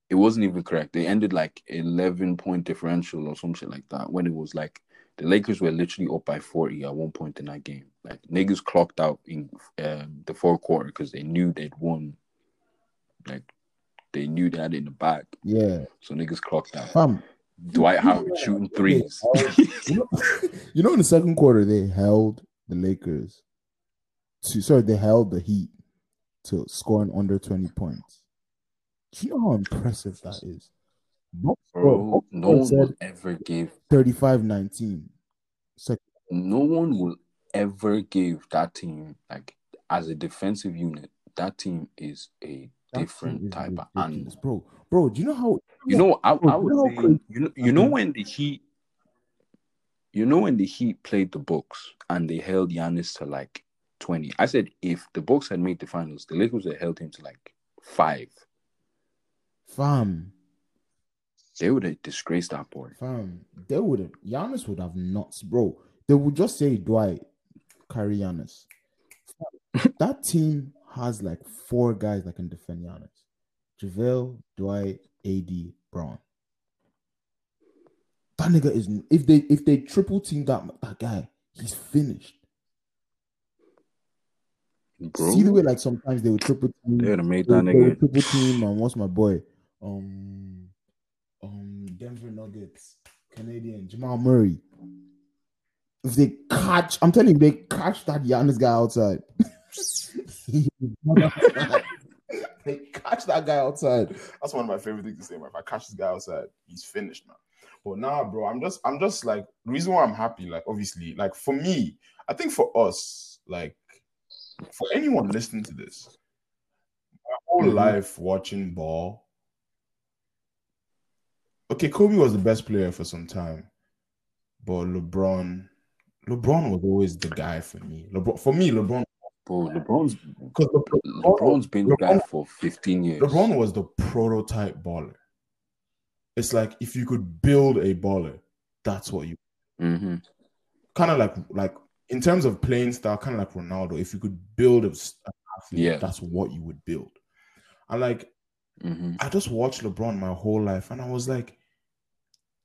It wasn't even correct. They ended like 11 point differential or some shit like that when it was like the Lakers were literally up by 40 at one point in that game. Like niggas clocked out in um, the fourth quarter because they knew they'd won. Like they knew they had it in the back. Yeah, So niggas clocked out. fam. Dwight Howard shooting threes. You know, you know, in the second quarter they held the Lakers to sorry they held the Heat to scoring under twenty points. Do you know how impressive that is? Box score- Bro, no one will ever give 35-19. Second, no one will ever give that team like as a defensive unit. That team is a that different is type of ridiculous. animal. bro. Bro, do you know how You know, I, Bro, I you would know say, you know, you know when the Heat, you know when the Heat played the Bucks and they held Giannis to like twenty. I said if the Bucks had made the finals, the Lakers would have held him to like five. fam They would have disgraced that boy. fam they would have Giannis would have nuts, bro. They would just say Dwight carry Giannis. That team has like four guys that can defend Giannis. JaVale, Dwight, AD, Bron. That nigga is if they if they triple team that that guy, he's finished. Bro, See the way like sometimes they would triple team. they would have made that nigga. triple team and what's my boy? Um, um, Denver Nuggets, Canadian Jamal Murray. If they catch, I'm telling you, they catch that Giannis guy outside. they catch that guy outside. That's one of my favorite things to say, man. If I catch this guy outside, he's finished, man. But nah, bro, I'm just, I'm just like, the reason why I'm happy, like, obviously, like, for me, I think for us, like, for anyone listening to this, my whole Mhm. life watching ball. Okay, Kobe was the best player for some time, but LeBron, LeBron was always the guy for me. LeBron, for me, LeBron, Bro, LeBron's because LeBron, LeBron's been the guy for 15 years. LeBron was the prototype baller. It's like if you could build a baller, that's what you hmm kind of like like in terms of playing style, kind of like Ronaldo. If you could build a, athlete, Yeah. that's what you would build. And like hmm I just watched LeBron my whole life, and I was like,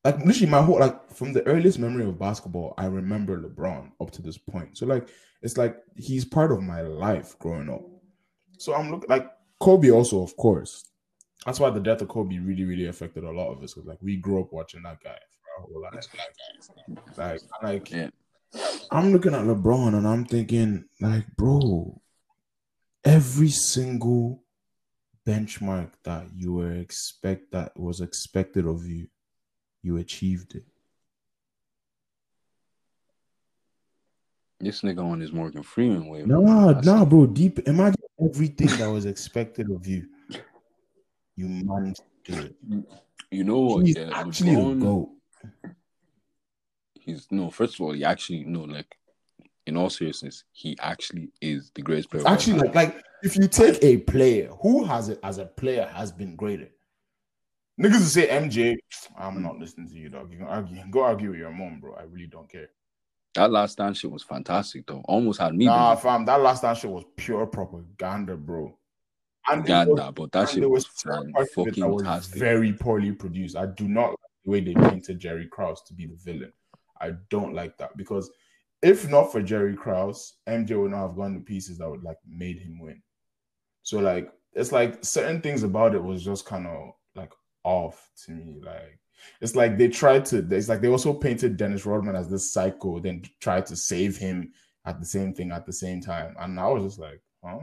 like literally my whole like from the earliest memory of basketball, I remember LeBron up to this point. So like it's like he's part of my life growing up. So I'm looking like Kobe also, of course. That's why the death of Kobe really, really affected a lot of us. Because like we grew up watching that guy for our whole life. Like, like Yeah. I'm looking at LeBron and I'm thinking, like, bro, every single benchmark that you were expect that was expected of you, you achieved it. This nigga on his Morgan Freeman wave. Nah, That's nah, bro. Deep. Imagine everything that was expected of you, you managed to do it. You know what? He's yeah, actually LeBron, goat. he's no. First of all, he actually no. Like, in all seriousness, he actually is the greatest player. It's of all actually like like if you take a player who has it as a player has been greater. Niggas will say MJ, I'm not listening to you, dog. You can argue, go argue with your mom, bro. I really don't care. that last dance shit was fantastic though. Almost had me. Nah, fam, that last time shit was pure propaganda, bro. And was- nah, but that shit was certain fan parts of it fucking that was fantastic. very poorly produced. I do not like the way they painted Jerry Krause to be the villain. I don't like that because if not for Jerry Krause, MJ would not have gone to pieces that would like made him win. So like it's like certain things about it was just kind of like off to me. Like it's like they tried to. It's like they also painted Dennis Rodman as this psycho, then tried to save him at the same thing at the same time, and I was just like, huh?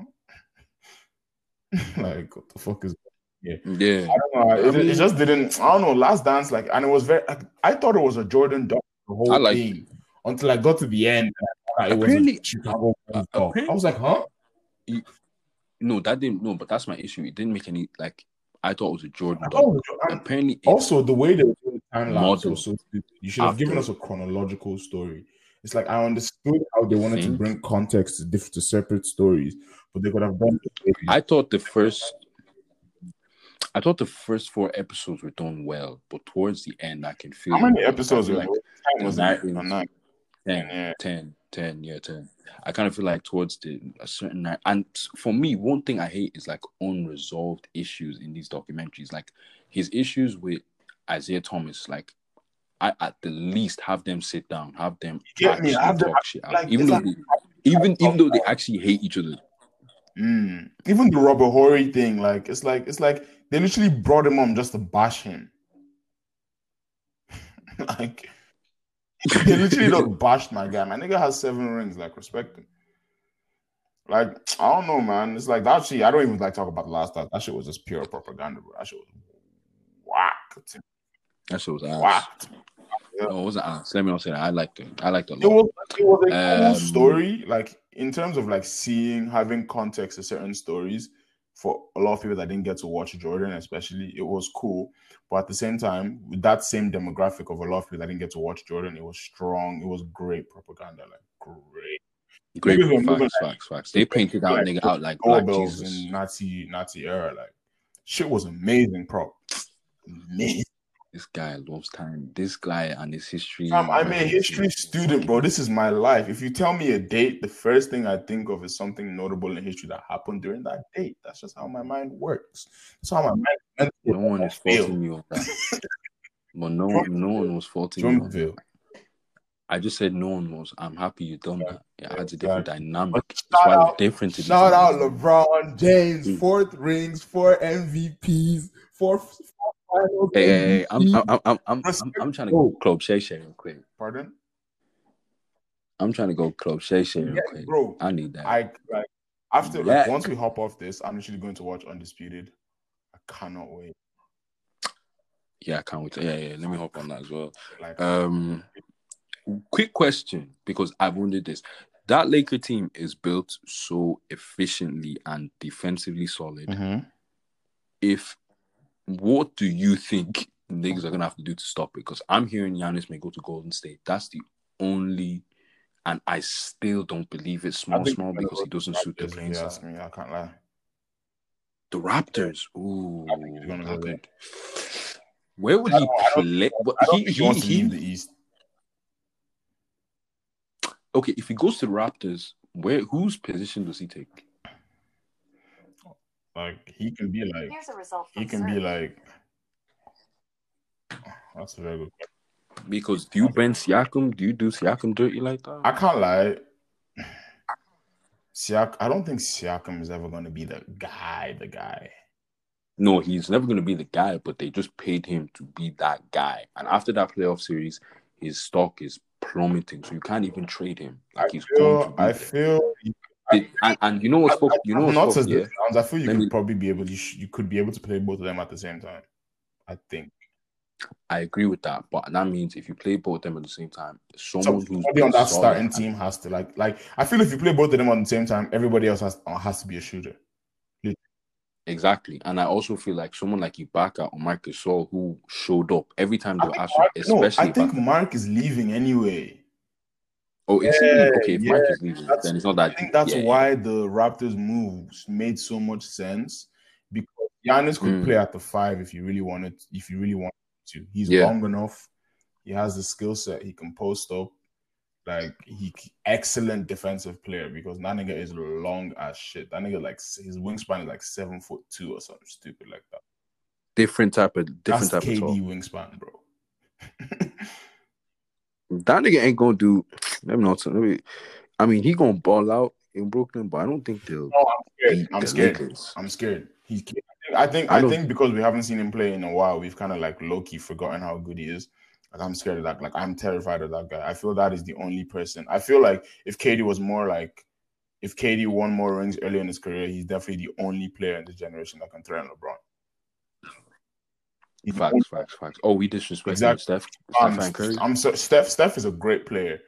like what the fuck is Yeah, yeah. I don't know. I It, it just didn't. I don't know. Last dance, like, and it was very. Like, I thought it was a Jordan dog the whole like- thing until I got to the end. and I thought It Apparently- was a Chicago uh, apparently- I was like, huh? no, that didn't. No, but that's my issue. It didn't make any like. I thought it was a Jordan Apparently, also the way they were doing the time Model. was so. You should have given us a chronological story. It's like I understood how they wanted to bring context to different to separate stories, but they could have done. I thought the first. I thought the first four episodes were done well, but towards the end, I can feel How many episodes like? Time was that is- On nine. 10, Yeah. 10, 10, yeah, 10. I kind of feel like towards the a certain night, and for me, one thing I hate is like unresolved issues in these documentaries. Like his issues with Isiah Thomas, like I at the least have them sit down, have them me? actually Have them- talk shit out, like, even though like- they, even even though they actually hate each other. Mm. Even the Robert Horry thing, like it's like it's like they literally brought him on just to bash him. like they literally don't bashed my guy. My nigga has seven rings. Like respect him. Like I don't know, man. It's like that shit. I don't even like talk about the last time. That shit was just pure propaganda, bro. That shit was whack. That shit was ass. Whack. No, it wasn't ass. Let me not say that. I liked it. I liked it a It was it was a Um, cool story, like in terms of like seeing having context to certain stories for a lot of people that didn't get to watch Jordan, especially, it was cool. But at the same time, with that same demographic of a lot of people that didn't get to watch Jordan, it was strong. It was great propaganda, like great. Great facts, facts, facts. They painted that like nigga out like Black Jesus. in Nazi Nazi era, like shit was amazing, prop. Amazing. This guy loves time. This guy and his history. I'm a history student, bro. This is my life. If you tell me a date, the first thing I think of is something notable in history that happened during that date. That's just how my mind works. That's how my mind. No one is faulting you on that. But no one, no one was faulting you. on that. Drumville. I just said no one was. I'm happy you done that. It adds a different dynamic. Shout why out- it's different. Shout out. LeBron James, Mm. fourth rings, four MVPs, four. Hey, hey, hey, I'm, I'm, I'm, I'm, I'm, I'm, trying to go club Shay Shay real quick. Pardon? I'm trying to go club Shay Shay real Yeah, quick. bro. I need that. I like after like once we hop off this, I'm literally going to watch Undisputed. I cannot wait. yeah, I can't wait. Yeah, yeah. Let me hop on that as well. Like Um, quick question because I've wondered this. That Laker team is built so efficiently and defensively solid. Mhm. If what do you think niggas are gonna have to do to stop it? Because I'm hearing Giannis may go to Golden State. That's the only, and I still don't believe it's small, small because he doesn't suit the Raptors, if playing you ask style. I can't lie. The Raptors, ooh, I think he's gonna go that could- Where would he I play? He, he, he wants to he- leave the East. okay. If he goes to the Raptors, where whose position does he take? Like he can be like Here's a result he from can be like. That's a very good. question. Because do you bench Siakam? Do you do Siakam dirty like that? I can't lie. Siak, I don't think Siakam is ever going to be the guy. The guy. No, he's never going to be the guy, but they just paid him to be that guy. And after that playoff series, his stock is plummeting. So you can't even trade him. Like he's going to Feel, be I there. feel. It- and, and you know what's you know not what's as fuck, yeah? sounds. I feel you Let could me- probably be able. You, sh- you could be able to play both of them at the same time. I think. I agree with that, but that means if you play both of them at the same time, someone who's Somebody on that starting team has to like like. I feel if you play both of them on the same time, everybody else has has to be a shooter. Exactly, and I also feel like someone like Ibaka or Marcus Gasol who showed up every time they were asked, Marc, no, I think Ibaka. Marc is leaving anyway. Oh, is Yeah, he okay? If yeah, is leaving, then it's not that. I think that's yeah, why the Raptors moves made so much sense because Giannis could Mm. play at the five if you really wanted. If you really wanted to, he's long enough. He has the skill set. He can post up. Like he excellent defensive player because that nigga is long as shit. That nigga like his wingspan is like seven foot two or something stupid like that. different type of different That's type of KD wingspan, bro. That nigga ain't gonna do. Let me not. Let me, I mean, he gonna ball out in Brooklyn, but I don't think they'll No, I'm scared. I'm scared. Lakers. I'm scared. He's. I think. I I think because we haven't seen him play in a while, we've kind of like low key forgotten how good he is. Like I'm scared of that. Like I'm terrified of that guy. I feel that is the only person. I feel like if KD was more like, if KD won more rings early in his career, he's definitely the only player in this generation that can threaten LeBron. He's the only- Facts, facts, facts. Oh, we disrespect Exactly. Steph, Um, Steph Curry. I'm so Steph. Steph is a great player.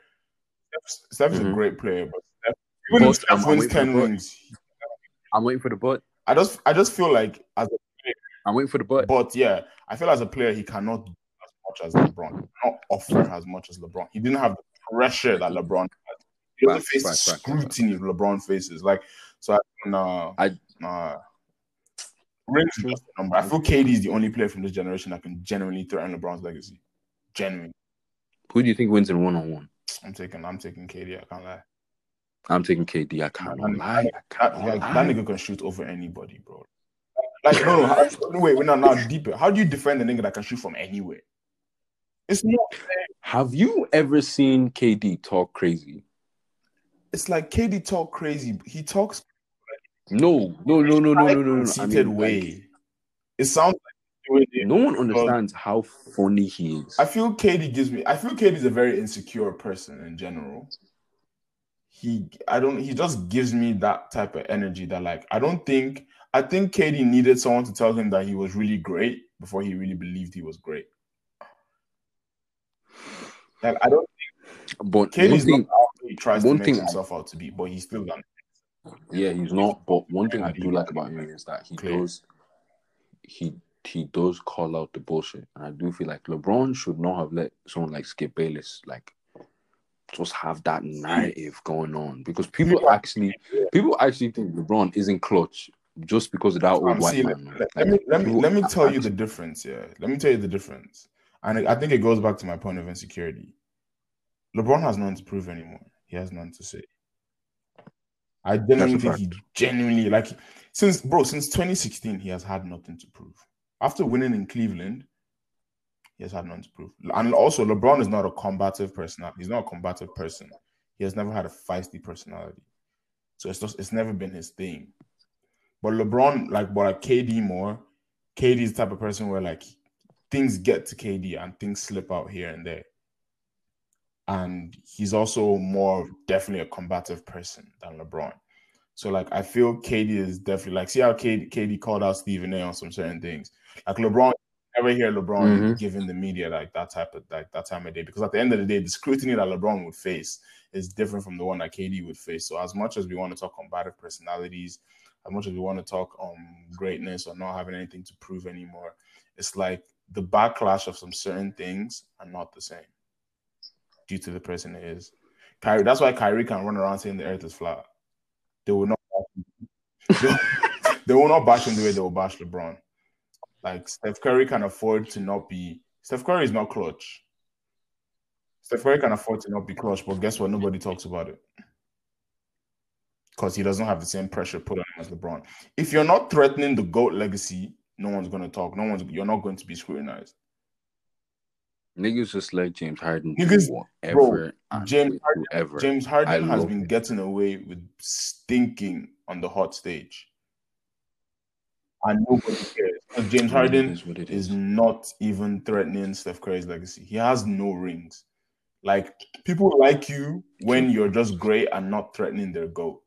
Steph, Steph is a Mhm. great player, but Steph, even if But Steph I'm- I'm wins waiting for ten rings, I'm waiting for the but. I just I just feel like as a player, I'm waiting for the but. But yeah, I feel as a player, he cannot do as much as LeBron. not offer as much as LeBron. He didn't have the pressure that LeBron had. He doesn't face the facts, facts, scrutiny LeBron faces. Like, so I nah, I- nah. Rings is just number. I feel KD is the only player from this generation that can genuinely threaten LeBron's legacy. Genuinely. Who do you think wins in one on one? I'm taking I'm taking KD, I can't lie. I'm taking KD. I can't Man, lie. I That, can't like, lie. that nigga can shoot over anybody, bro. Like, no, no, how, no, wait, we're not now deeper. How do you defend a nigga that can shoot from anywhere? It's not Have you ever seen KD talk crazy? it's like KD talk crazy. He talks No, no, no, no, no, no, no, no. I mean, way. like, it sounds like the way they- no one understands how funny he is. I feel KD gives me. I feel KD is a very insecure person in general. He, I don't. He just gives me that type of energy that, like, I don't think. I think KD needed someone to tell him that he was really great before he really believed he was great. Like, I don't. But KD's one thing, not out he tries to make thing- himself out to be, but he's still done. Yeah, he's not. But one thing I do like about him is that he Clear. does, he he does call out the bullshit, and I do feel like LeBron should not have let someone like Skip Bayless like just have that narrative going on because people actually people actually think LeBron isn't clutch just because of that old white man. let, me let me let me tell you the difference. Yeah, let me tell you the difference, and I I think it goes back to my point of insecurity. LeBron has none to prove anymore. He has none to say. I genuinely think he genuinely like since bro since 2016 he has had nothing to prove. After winning in Cleveland, he has had nothing to prove. And also, LeBron is not a combative person. He's not a combative person. He has never had a feisty personality, so it's just it's never been his thing. But LeBron, like, but like KD more, KD is the type of person where like things get to KD and things slip out here and there. And he's also more definitely a combative person than LeBron. So like I feel KD is definitely like see how KD, KD called out Stephen A on some certain things. Like LeBron, never hear LeBron Mhm. giving the media like that type of like that time of day because at the end of the day, the scrutiny that LeBron would face is different from the one that KD would face. So as much as we want to talk combative personalities, as much as we want to talk um greatness or not having anything to prove anymore, it's like the backlash of some certain things are not the same due to the person it is. Kyrie, that's why Kyrie can run around saying the earth is flat. They will not they, they will not bash him the way they will bash LeBron. Like Steph Curry can afford to not be Steph Curry is not clutch. Steph Curry can afford to not be clutch, but guess what? Nobody talks about it. Because he doesn't have the same pressure put on him as LeBron. If you're not threatening the GOAT legacy, no one's gonna talk. No one's you're not going to be scrutinized. Niggas just let James Harden Niggas- whatever James Harden- whoever. James Harden has been it. getting away with stinking on the hot stage. And nobody cares. James Harden is what it is is. not even threatening Steph Curry's legacy. He has no rings. Like people like you when you're just great and not threatening their goal.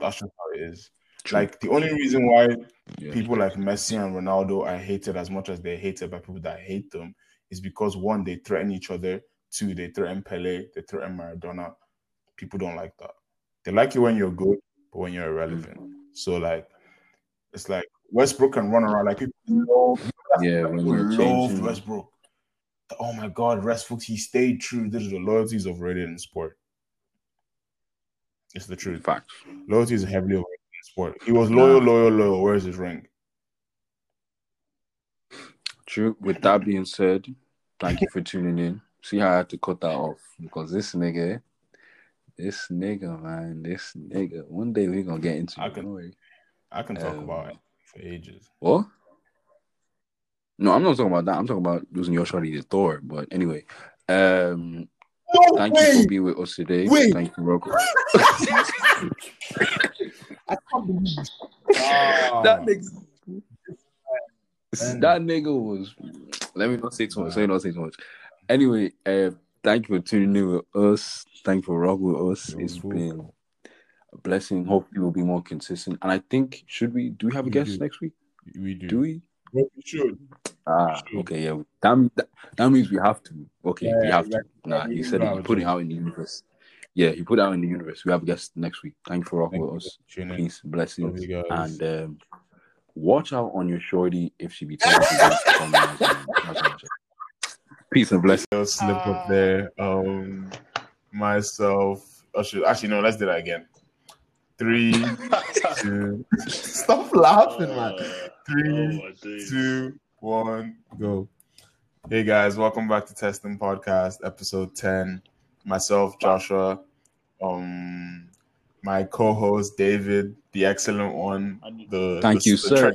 That's just how it is. True. Like the only reason why Yeah. people like Messi and Ronaldo are hated as much as they're hated by people that hate them is because one, they threaten each other. Two, they threaten Pele, they threaten Maradona. People don't like that. They like you when you're good, but when you're irrelevant. Mm. So like, it's like Westbrook can run around like people mm. love, yeah, when people you're loved. Westbrook. Oh my God, Westbrook, he stayed true. This is the loyalty is overrated in sport. It's the truth. Facts. Loyalty is heavily overrated in sport. He was loyal, loyal, loyal. Where's his ring? True. With that being said, thank you for tuning in. See how I had to cut that off because this nigga, this nigga, man, this nigga. One day we're gonna get into I it. can- Don't. I can talk Um, about it for ages. What? No, I'm not talking about that. I'm talking about losing your shorty to Thor. But anyway, um, No thank you for being with us today. Wait. Thank you, Rocco. I can't believe this. that nigga. And- That nigga was. Let me not say too much. Let me not say too much. Anyway, uh, thank you for tuning in with us. Thank you for rocking with us. Yo, It's fool. been a blessing. Hopefully, we'll be more consistent. And I think should we? Do we have a We guest do. next week? We do. Do we? Well, you should. Ah, Sure. okay, yeah. That, means- that, that means we have to. Okay, we Yeah, have to. exactly. Nah, We he said have he put it out in the universe. Yeah, he put out in the universe. We have a guest next week. Thank you for rocking Thank with us. for tuning. Peace, blessings, Love you guys. and um, watch out on your shorty if she be talking to you. Come on, man. Peace and blessings. I'll slip up there. Um, myself. Oh, shit. Actually, no. Let's do that again. Three, two. Stop laughing, man. Three, oh my days. go. Hey guys, welcome back to Testing Podcast, episode 10. Myself, Joshua, um, my co-host David, the excellent one, the Thank the, you, the sir.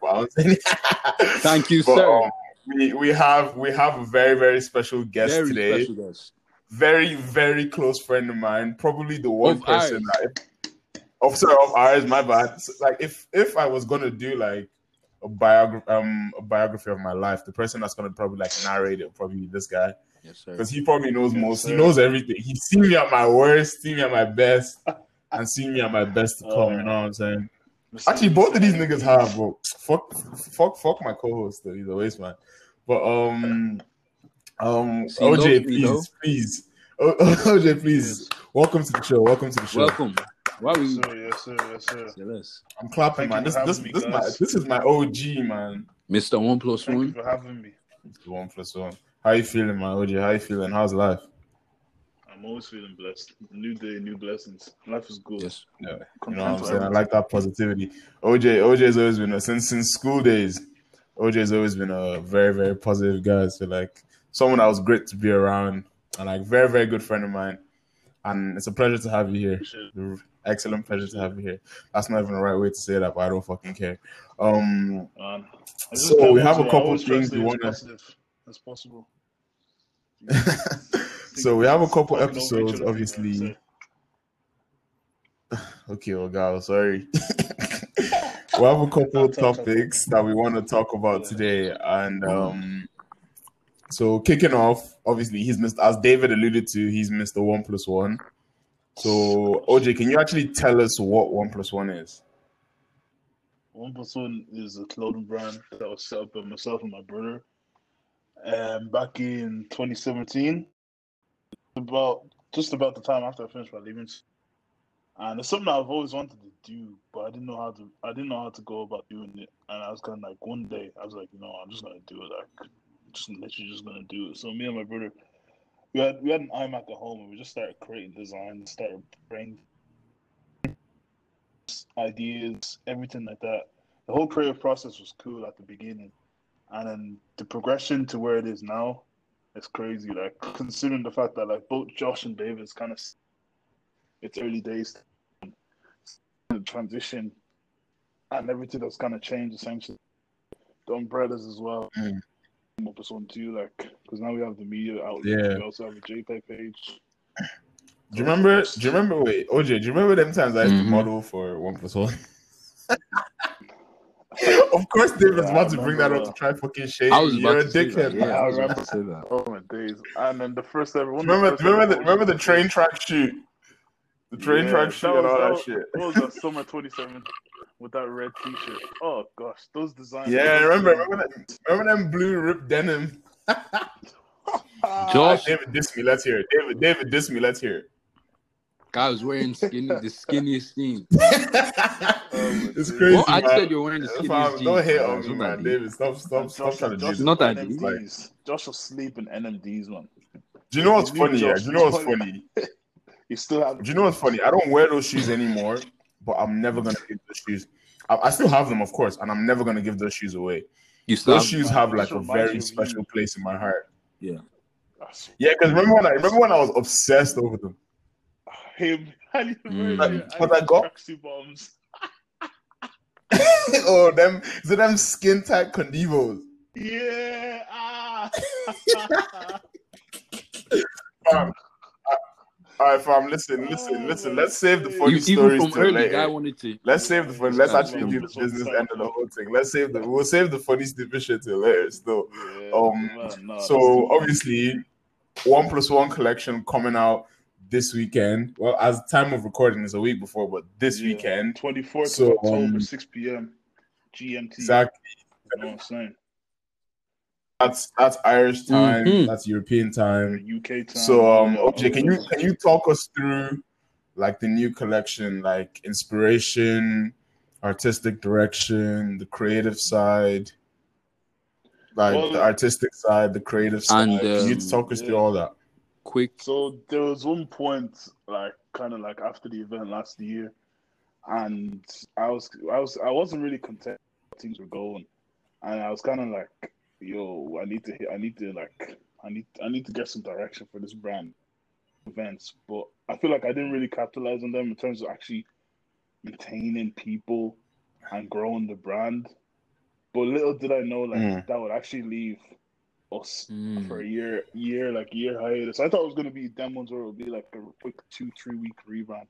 one. Thank Thank you, but, sir. um, we, we have we have a very very special guest Very today. special guest. Very very close friend of mine. Probably the one Of person that of sorry of ours. My bad. So, like if if I was gonna do like a biography um a biography of my life, the person that's gonna probably like narrate it probably this guy Yes, sir. because he probably knows Yes, most. He knows everything. He's seen me at my worst, seen me at my best, and seen me at my best to come. you know what I'm saying? Actually, both of these niggas have, bro. Fuck, fuck, fuck my co-host. Though. He's a waste man. But um, um, See, love OJ, me, though. please, please, o- OJ, please, welcome to the show. Welcome to the show. Welcome. Why we? Yes, sir. Yes, sir. Yes, sir. Yes. I'm clapping, Thank man. This, for this, me, this, my, this is my OG, man. Mr. One Plus Thank you One. for having me. One plus one. How you feeling, man? OJ, how you feeling? How's life? I'm always feeling blessed. New day, new blessings. Life is good. Yes. You know what I'm saying? I like that positivity. OJ, OJ's always been a, since since school days. OJ's always been a very very positive guy. So like someone that was great to be around, and like very very good friend of mine. And it's a pleasure to have you here. Excellent pleasure to have you here. That's not even the right way to say that, but I don't fucking care. Um, Man. I just So, we have a want to- I couple always to things stay we wanna- positive as possible. so we have a couple Talking over each episodes, obviously. Okay, well, guys, sorry. we have a couple talk. topics that we want to talk about today, and um, So kicking off, obviously he's missed as David alluded to, he's missed the one plus one. So OJ, can you actually tell us what one plus one is? One plus one is a clothing brand that was set up by myself and my brother. Um, back in 2017, about just about the time after I finished my leaving, and it's something I've always wanted to do, but I didn't know how to. I didn't know how to go about doing it, and I was kind of like one day I was like, you know, I'm just gonna do it. Like, just literally just gonna do it. So me and my brother, we had we had an iMac at home, and we just started creating designs, started bringing ideas, everything like that. The whole creative process was cool at the beginning, and then the progression to where it is now, it's crazy. Like considering the fact that like both Josh and David's kind of it's early days, the transition, and everything that's kind of changed essentially. The umbrellas as well. Mm. Up this one too, like because now we have the media outlet. Yeah. We also have a JPEG page. Do you remember? Do you remember? Wait, OJ, do you remember them times I used to model for one plus one? of course, David's Yeah, about to bring that up to try fucking shade. I was me. You're a to dickhead. Yeah. I was I about to say that. Oh my days! And then the first ever one. Remember, the first remember, the, ever remember the train track shoot, the train Yeah, track that shoot and all that was- shit. What was that summer 27 with that red T-shirt? Oh gosh, those designs. Yeah, remember, remember, that, remember them blue ripped denim. Josh, David diss me. Let's hear it. David, David diss me. Let's hear it. Guy was wearing skinny, the skinniest jeans. Oh, it's crazy. Well, I man. said you're wearing the Fam, skinniest jeans. don't hate on me, man. David, stop, stop, stop trying to Josh do Not that this. deep. NMDs. Josh was sleeping NMDs, man. Do you know what's funny? Yeah? Do you know what's funny? He still had. Do you know what's funny? I don't wear those shoes anymore, but I'm never gonna give those shoes. I, I still have them, of course, and I'm never gonna give those shoes away. You still Those have shoes have like a very special place in my heart. yeah. Yeah, because remember when I remember when I was obsessed over them. Him. I need to Mm. the- But- but I got- tracksuit bombs. oh, them is it them skin tight condivos? Yeah. Ah. Fam, I- all right, fam. Listen, listen, Oh, listen. Let's save the days. funny You, stories from till early, later. guy wanted to. Let's save the fun. Let's actually do the business end of the whole thing. Let's save the. We'll save the funny stupid shit till later. Still. Yeah, Um, man, nah, So obviously, one plus one collection coming out this weekend. Well, as time of recording is a week before, but this Yeah. weekend, 24th So, of October, um, 6 p.m. GMT. exactly. You know what I'm saying? That's that's Irish time. Mhm. That's European time. UK time. So um, yeah, OJ, can you can you talk us through like the new collection, like inspiration, artistic direction, the creative side, like Well, the artistic side, the creative side. And, can you um, talk us through all that? Quick. So there was one point, like kind of like after the event last year, and I was I was I wasn't really content how things were going, and I was kind of like, yo, I need to hit, I need to like, I need I need to get some direction for this brand events, but I feel like I didn't really capitalize on them in terms of actually maintaining people and growing the brand. But little did I know, like Mm. that would actually leave us Mm. for a year, year like year hiatus. I thought it was gonna be them ones where it would be like a quick two, three week revamp.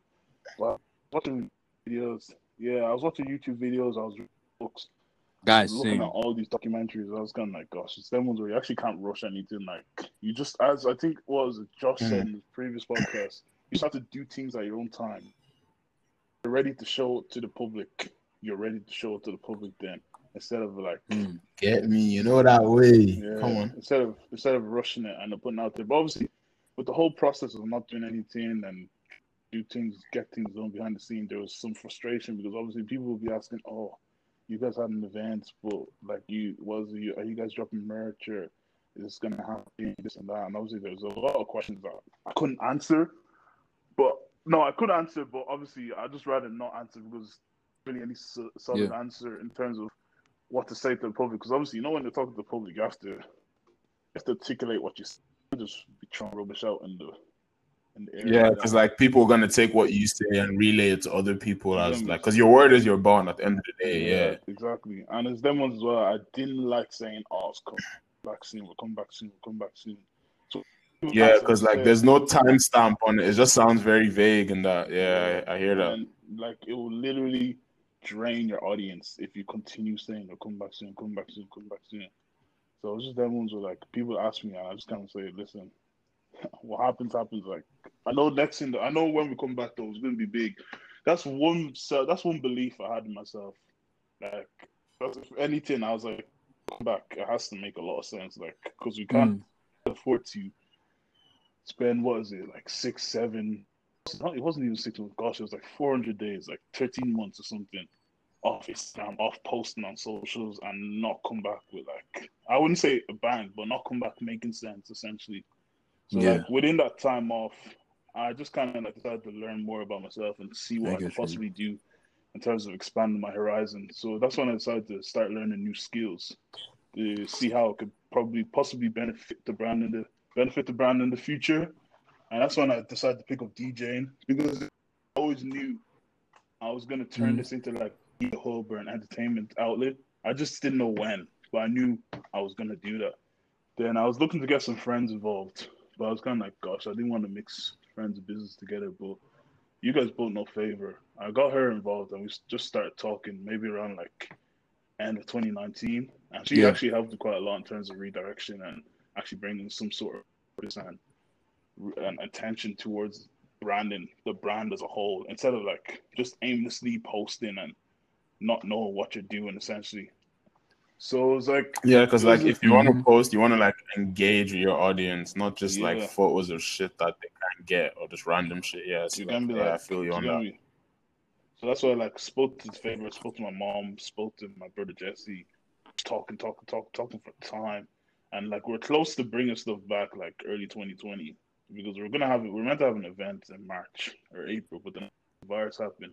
But watching videos, yeah, I was watching YouTube videos. I was reading books, Guys, looking same. at all these documentaries. I was kind of like, gosh, it's them ones where you actually can't rush anything. Like you just, as I think what was it Josh said in the previous podcast, you just have to do things at your own time. You're ready to show it to the public. You're ready to show it to the public then, instead of like Mm. Get me, you know that way. yeah, Come on. Instead of instead of rushing it and putting it out there, but obviously, with the whole process of not doing anything and do things, get things done behind the scene, there was some frustration because obviously people will be asking, "Oh, you guys had an event, but like you was you are you guys dropping merch or is this gonna happen this and that?" And obviously, there was a lot of questions that I couldn't answer, but no, I could answer, but obviously, I just rather not answer because really any solid Yeah. answer in terms of what to say to the public because obviously you know when you're talking to the public you have to you have to articulate what you just be throwing rubbish out in the in the air. Yeah, because like people are gonna take what you say and relay it to other people as Yeah. like because your word is your bond at the end of the day. Yeah. exactly. And it's them ones as well. I didn't like saying, "Oh, it's come back soon. We'll come back soon. We'll come back soon." So Yeah, because like there's no timestamp on it. It just sounds very vague and that. Yeah, I, I hear that. And like it will literally drain your audience if you continue saying they'll come back soon, come back soon, come back soon. So it's just them ones where like people ask me and I just kind of say, listen, what happens happens. Like I know next in the, I know when we come back though, it's gonna be big. That's one. So that's one belief I had in myself. Like if anything, I was like, come back. It has to make a lot of sense. Like because we can't Mm. afford to spend what is it like six, seven. Not, it wasn't even six months. Gosh, it was like four hundred days, like thirteen months or something. Off Instagram, off posting on socials, and not come back with like I wouldn't say a bang, but not come back making sense essentially. So Yeah. like within that time off, I just kind of like decided to learn more about myself and see what I I, could possibly do in terms of expanding my horizon. So that's when I decided to start learning new skills to see how it could probably possibly benefit the brand in the benefit the brand in the future. And that's when I decided to pick up DJing because I always knew I was gonna turn Mm. this into like a hub or an entertainment outlet. I just didn't know when, but I knew I was gonna do that. Then I was looking to get some friends involved, but I was kind of like, gosh, I didn't want to mix friends and business together. But you guys both know favor. I got her involved, and we just started talking maybe around like end of 2019, and she Yeah. actually helped me quite a lot in terms of redirection and actually bringing some sort of focus and attention towards branding the brand as a whole instead of like just aimlessly posting and not knowing what you're doing essentially. So it was like Yeah, because like if you want to Mhm. post, you want to like engage with your audience, not just like photos of shit that they can't get or just random shit. Yeah, so You like, can be yeah, I feel you on that. me? So that's why I like spoke to his favorite, spoke to my mom, spoke to my brother Jesse, talking, talking, talking, talking for time, and like we're close to bringing stuff back like early 2020 because we're gonna have we're meant to have an event in March or April, but then the virus happened.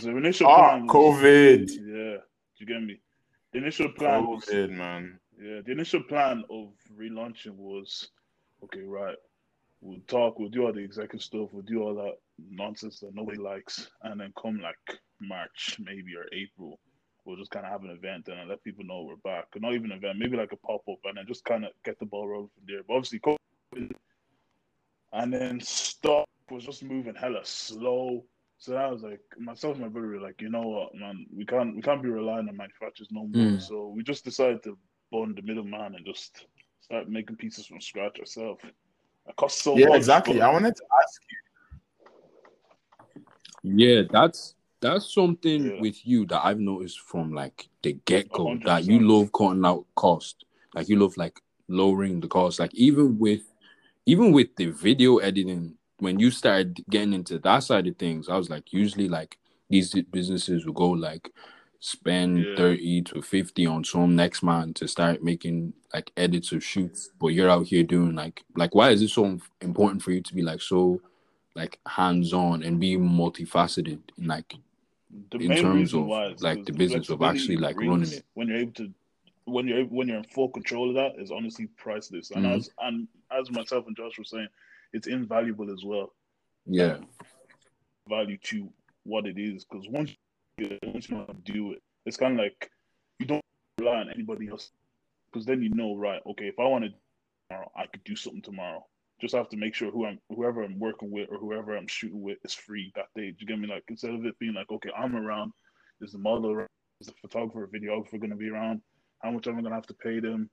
So the initial Ah, plan, was, COVID, yeah, do you get me? The initial plan was COVID, man. yeah, the initial plan of relaunching was okay, right. We'll talk, we'll do all the executive stuff, we'll do all that nonsense that nobody likes, and then come like March, maybe or April, we'll just kind of have an event and let people know we're back. Not even an event, maybe like a pop up, and then just kind of get the ball rolling from there. But obviously, COVID, and then stuff was just moving hella slow. So I was like, myself and my brother were like, you know what, man, we can't we can't be relying on manufacturers no more. Mm. So we just decided to bun the middleman and just start making pieces from scratch ourselves. It costs so yeah, much. exactly. but- I wanted to ask Yeah, that's that's something Yeah. with you that I've noticed from like the get go that you love cutting out cost. Like you love like lowering the cost. Like even with even with the video editing, when you started getting into that side of things, I was like, usually like these businesses will go like spend Yeah. 30 to 50 on some next man to start making like edits or shoots but you're out here doing like like why is it so important for you to be like so like hands-on and be multifaceted in like the in terms of, why is the business of actually, like, running it. when you're able to when you're when you're in full control of that is honestly priceless. And Mhm. as and as myself and Josh were saying, it's invaluable as well. yeah Value to what it is because once you once you do it, it's kind of like you don't rely on anybody else because then you know right. Okay, if I want to tomorrow, I could do something tomorrow. Just have to make sure who I'm, whoever I'm working with or whoever I'm shooting with is free that day. Do you get me? Like instead of it being like, okay, I'm around, is the model around, is the photographer, videographer going to be around? How much am I going to have to pay them?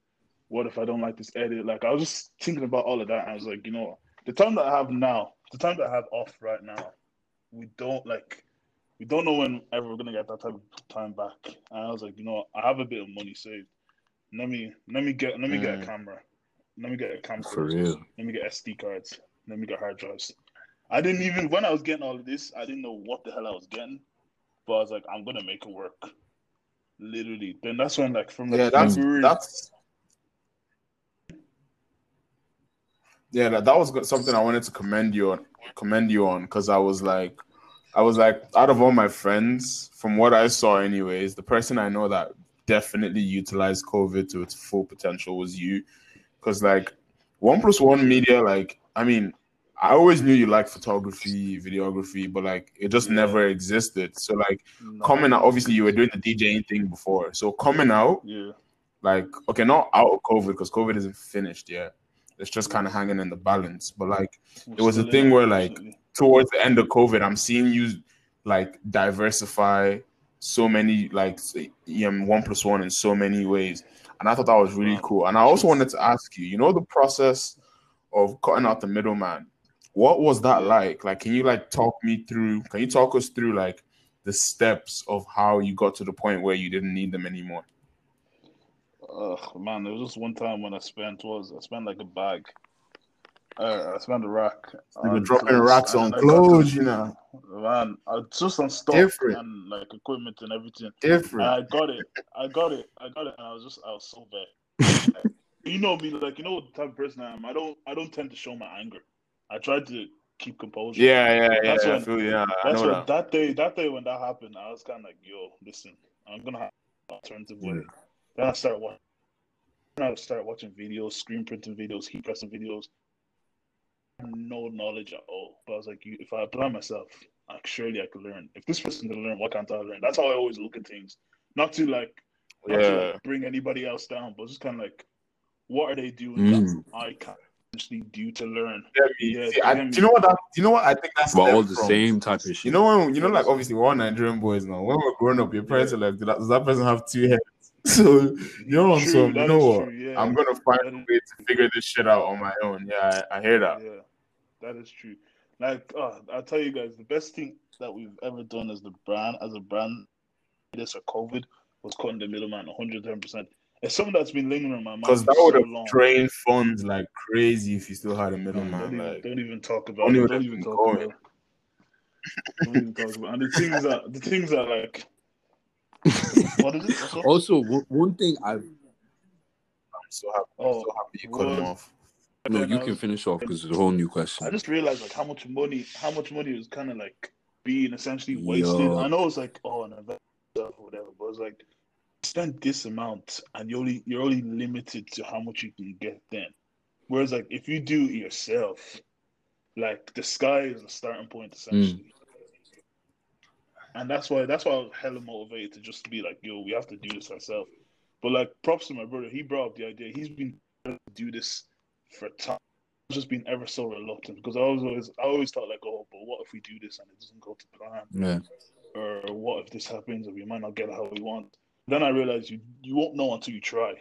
What if I don't like this edit? Like I was just thinking about all of that. I was like, you know, the time that I have now, the time that I have off right now, we don't like, we don't know when ever we're gonna get that type of time back. And I was like, you know, what? I have a bit of money saved. Let me, let me get, let me get a Mm. camera. Let me get a camera. for real Let me get SD cards. Let me get hard drives. I didn't even when I was getting all of this, I didn't know what the hell I was getting. But I was like, I'm gonna make it work. Literally. Then that's when like from like Yeah, that's February. that's yeah. That, that was something I wanted to commend you on. Commend you on because I was like, I was like, out of all my friends, from what I saw, anyways, the person I know that definitely utilized COVID to its full potential was you. Because like one plus one media, like I mean, I always knew you liked photography, videography, but like it just Yeah. never existed. So like No. coming out, obviously you were doing the DJing thing before. So coming out Yeah. like okay, not out of COVID because COVID isn't finished yet. It's just kind of hanging in the balance. But like We're It was a thing where, like, unfortunately. towards the end of COVID, I'm seeing you like diversify so many like say, um, one plus one in so many ways. and I thought that was really cool. And I also wanted to ask you, you know, the process of cutting out the middleman. What was that like? Like, can you like talk me through? Can you talk us through like the steps of how you got to the point where you didn't need them anymore? Ugh, man, there was just one time when I spent was I spent like a bag. Uh, I spent a rack. You were dropping racks on clothes, you know. Man, I just on stock Different. and like equipment and everything. And Different. I got it. I got it. I got it. And I was just, I was so bad. you know me, like you know what type of person I am. I don't, I don't tend to show my anger. I tried to keep composure. Yeah, yeah, yeah. That's I when- feel yeah. I That's know what that. that day. That day when that happened, I was kind of like, "Yo, listen, I'm gonna have an alternative way." Mm. Then I started watching. I started watching videos, screen printing videos, heat pressing videos. No knowledge at all, but I was like, you, if I apply myself, like surely I could learn. If this person can learn, why can't I learn? That's how I always look at things. Not to like, not to like bring anybody else down, but just kind of like, what are they doing Mm. that I can actually do to learn? Get me. Yeah, See, I- do you know what? That, do you know what? I think that's But all the same type of shit. You know when you know, like obviously we're all Nigerian boys now. When we're growing up, your parents are like, "Does that person have two heads?" So you're on True, some. You know what? true, yeah. I'm gonna find That a way to figure this shit out on my own. Yeah, I, I hear that. Yeah, that is true. Like, uh, I'll tell you guys, the best thing that we've ever done as the brand, as a brand, this or COVID, was cutting the middleman 110. percent It's something that's been lingering in my mind Because that would have long. drained funds like crazy if you still had a Man, middleman. don't, even, Like, don't even talk about Only it. would Don't even talk going. about it. Don't even talk about it. And the things that the things that like what is it? What's? Also, one- one thing I I'm so happy. I'm Oh, so happy you cut him off. no, you I can finish off because it's a whole new question. I just realized like how much money, how much money was kind of like being essentially wasted. Yo. I know it's like oh, an event stuff or whatever, but it's like spend this amount and you only you're only limited to how much you can get then. Whereas like if you do it yourself, like the sky is the starting point essentially. Hmm. And that's why that's why I was hella motivated to just be like, yo, we have to do this ourselves. But like props to my brother, he brought up the idea. He's been trying to do this for time. I've just been ever so reluctant because I was always I always thought like, oh, but what if we do this and it doesn't go to plan? Yeah, Or what if this happens and we might not get it how we want? Then I realized you you won't know until you try.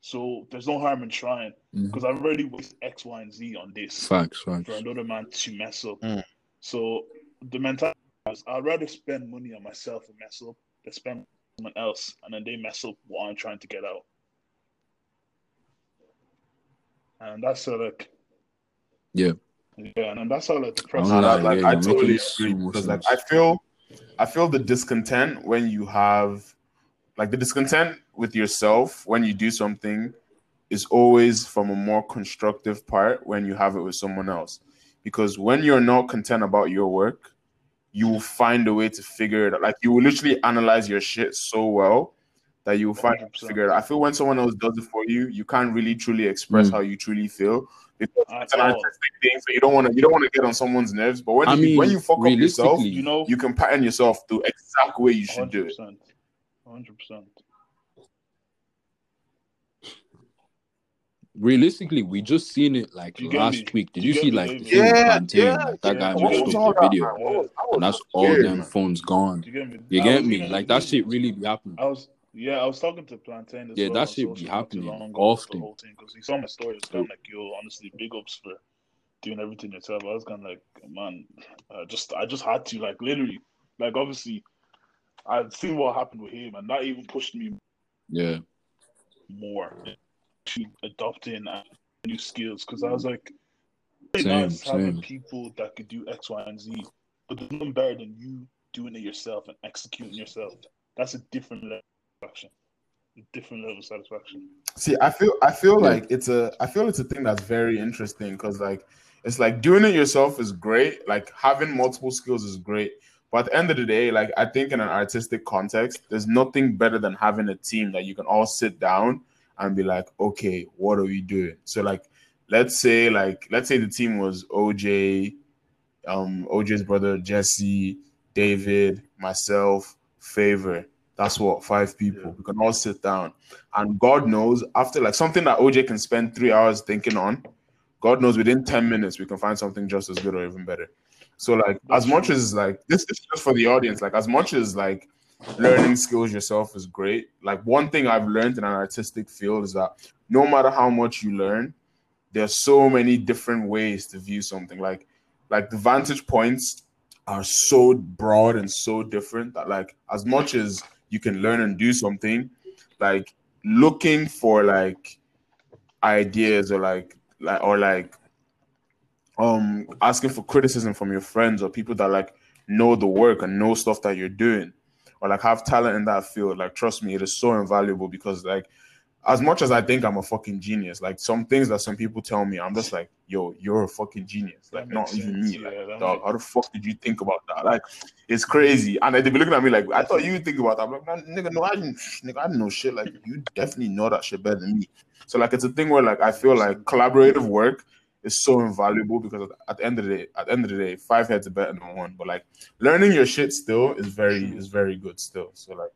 So there's no harm in trying because I've already wasted X, Y, and Z on this facts, facts. for another man to mess up. Mm. So the mentality is I'd rather spend money on myself and mess up than spend on someone else and then they mess up what I'm trying to get out. And that's how like Yeah. yeah, and that's how like the I don't Nah, like yeah, I totally agree because like. I feel I feel the discontent when you have like the discontent with yourself when you do something is always from a more constructive part when you have it with someone else. Because when you're not content about your work, you will find a way to figure it out. Like you will literally analyze your shit so well that you will find a way to figure it out. I feel when someone else does it for you, you can't really truly express Mm. how you truly feel because At it's an all. artistic thing. So you don't want to you don't want to get on someone's nerves. But when I you mean, when you fuck up yourself, You know, you can pattern yourself the exact way you should do it. Percent. Hundred percent. realistically, we just seen it like You last me? week. Did You you, see like the film Yeah, Plantain? yeah, like, that yeah. guy messed up the video, man? Was- that was and that's all weird, them man. phones gone. You get me? You get me? Like that shit really be happening. I was yeah, I was talking to Plantain as Yeah, well. that shit be social not too happening long ago about often. The whole thing because he saw my story. It's kind of like yo, honestly, big ups for doing everything yourself. I was kind of like, man, I just I just had to like literally like obviously I've seen what happened with him, and that even pushed me Yeah, more to adopting new skills because I was like, it's Same, nice having people that could do X, Y, and Z, but there's nothing better than you doing it yourself and executing yourself. That's a different level of satisfaction. A different level of satisfaction. See, I feel I feel Yeah. like it's a I feel it's a thing that's very interesting because like it's like doing it yourself is great. Like having multiple skills is great. But at the end of the day, like I think in an artistic context, there's nothing better than having a team that you can all sit down and be like, okay, what are we doing? So like let's say like let's say the team was OJ, um, OJ's brother Jesse, David, myself, Favor. That's what five people. Yeah. We can all sit down, and God knows after like something that OJ can spend three hours thinking on, God knows within ten minutes we can find something just as good or even better. So like as much as like this is just for the audience. Like as much as like learning skills yourself is great. Like one thing I've learned in an artistic field is that no matter how much you learn, there's so many different ways to view something. Like like the vantage points are so broad and so different that like as much as you can learn and do something, like looking for like ideas or like like or like um asking for criticism from your friends or people that like know the work and know stuff that you're doing or like have talent in that field like trust me it is so invaluable because like as much as I think I'm a fucking genius, like some things that some people tell me, I'm just like, yo, you're a fucking genius. Like, not even me. Like, yeah, dog, how the fuck did you think about that? Like, it's crazy. And they be looking at me like, I thought you think about that. I'm like, nigga, no, I didn't, nigga, I didn't know shit. Like, you definitely know that shit better than me. So, like, it's a thing where, like, I feel like collaborative work is so invaluable because at the end of the day, at the end of the day, five heads are better than one. But like, learning your shit still is very, is very good still. So, like,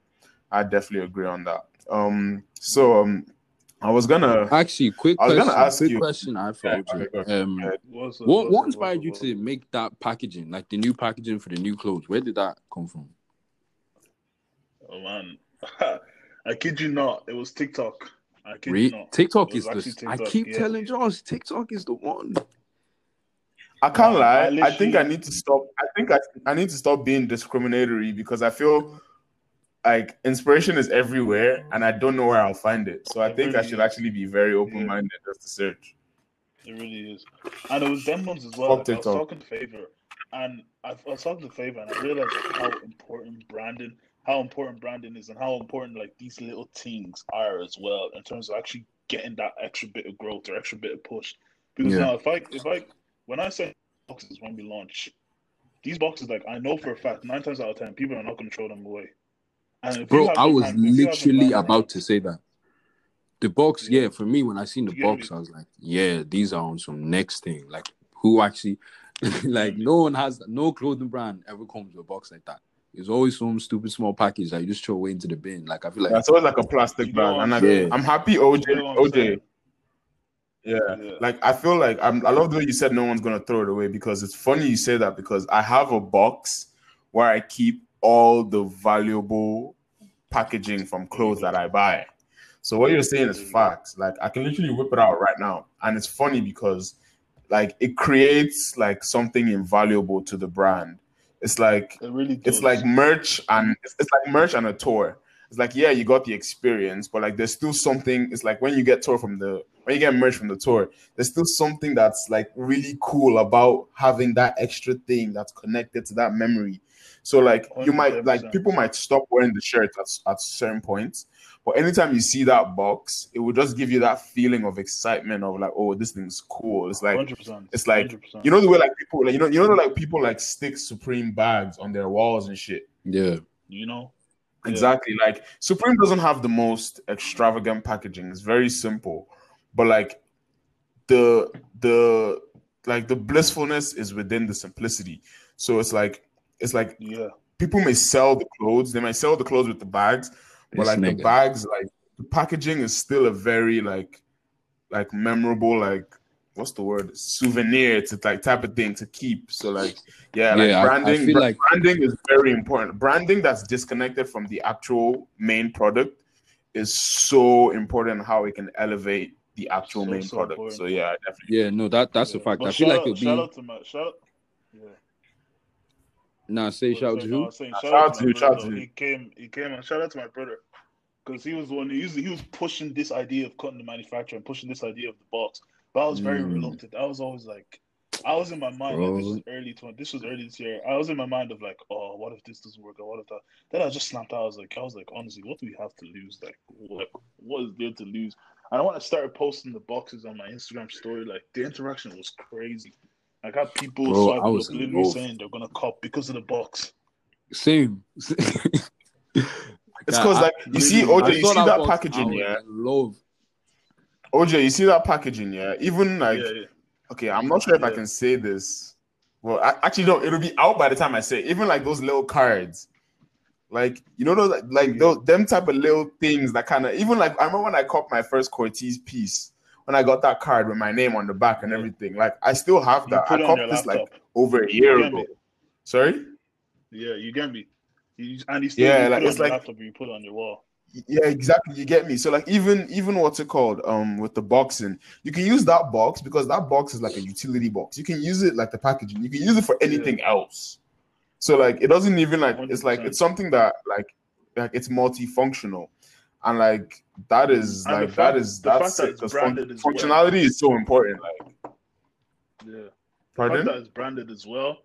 I definitely agree on that. Um, so um, I was gonna actually quick. I was question, gonna ask quick you. question. I thought. Yeah, um, What's up, what what's what up, inspired what's you to make that packaging, like the new packaging for the new clothes? Where did that come from? Oh man, I kid you not, it was TikTok. I Re- TikTok It is was the. actually I keep yeah. telling Josh, TikTok is the one. I can't lie. I I, think I need to stop. I think I, I need to stop being discriminatory because I feel like inspiration is everywhere and I don't know where I'll find it. So I It think I should is. actually be very open minded just to search. It really is. And it was them ones as well. Like, I was talking to Favor, and I, I was talking to Favor, and I realized how important branding, how important branding is, and how important like these little things are as well in terms of actually getting that extra bit of growth or extra bit of push. Because Yeah. now, if I, if I, when I say boxes when we launch, these boxes, like I know for a fact, nine times out of ten, people are not going to throw them away. And Bro, I was brand- if you have literally about to say that. The box, yeah. Yeah. for me, when I seen the box, me? I was like, yeah, these are on some next thing. Like, who actually, like, no one has, no clothing brand ever comes with a box like that. It's always some stupid small package that you just throw away into the bin. Like, I feel like, That's always like a plastic You know bag. And I'm I, saying? I'm happy OJ You know OJ? Yeah. Yeah. Like I feel like I'm I love the way you said no one's gonna throw it away because it's funny you say that because I have a box where I keep all the valuable packaging from clothes that I buy. So what you're saying is mm. facts. Like I can literally whip it out right now. And it's funny because like it creates like something invaluable to the brand. It's like It really does. it's like merch and it's, it's like merch and a tour. It's like yeah, you got the experience, but like there's still something. It's like when you get tour from the when you get merch from the tour, there's still something that's like really cool about having that extra thing that's connected to that memory. So like you might like people might stop wearing the shirt at, at certain points, but anytime you see that box, it will just give you that feeling of excitement of like, oh, this thing's cool. It's like 100%. it's like 100%. you know the way like people like you know you know like people like stick Supreme bags on their walls and shit. yeah, you know, Yeah. Exactly. Like Supreme doesn't have the most extravagant packaging. It's very simple. But like the the like the blissfulness is within the simplicity. So it's like it's like yeah, people may sell the clothes, they might sell the clothes with the bags, but This like the bags, like the packaging is still a very like like memorable, like what's the word? Souvenir to like type of thing to keep. So like yeah, like Yeah, I- I branding feel bra- like- branding is very important. Branding that's disconnected from the actual main product is so important how it can elevate the actual So, main so product. important. So yeah, definitely. yeah, no, that that's a fact. But I feel like out, it'll shout be. out to my shout. Out, yeah. Nah, say What shout was to I saying? No, I who? was saying shout, shout out out to to you, shout brother. out to you. He came, he came, and shout out to my brother because he was the one. He was, he was pushing this idea of cutting the manufacturer and pushing this idea of the box. But I was very Mm. reluctant. I was always like, I was in my mind. Like, this was early twenty. This was early this year. I was in my mind of like, oh, what if this doesn't work? Or what if that? Then I just snapped out. I was like, I was like, honestly, what do we have to lose? Like, what, what is there to lose? And I want to start posting the boxes on my Instagram story. Like, the interaction was crazy. Like, I got people Bro, I swiping was literally love. saying they're gonna cop because of the box. Same. It's because like you see, literally, OJ, you see that box, packaging, I yeah. Love. OJ, you see that packaging, yeah. Even like yeah, yeah. okay, I'm not sure if I can say this. Well, I, actually, no, it'll be out by the time I say. It. Even like those little cards, like you know, those like those them type of little things that kind of even like I remember when I caught my first Corteiz piece when I got that card with my name on the back and everything. Like I still have that. I copped this like over a year ago. Sorry. Yeah, you get me. You, and you still Yeah, like, it it's like- laptop, you put on your wall. Yeah, exactly. You get me. So like even even what's it called? Um, with the boxing, you can use that box because that box is like a utility box. You can use it like the packaging. You can use it for anything else. So like it doesn't even like it's like it's something that like like it's multifunctional, and like that is And like fact- that is the fact that's that it's because branded as well. functionality is so important. Like, Yeah. The fact that it's branded as well.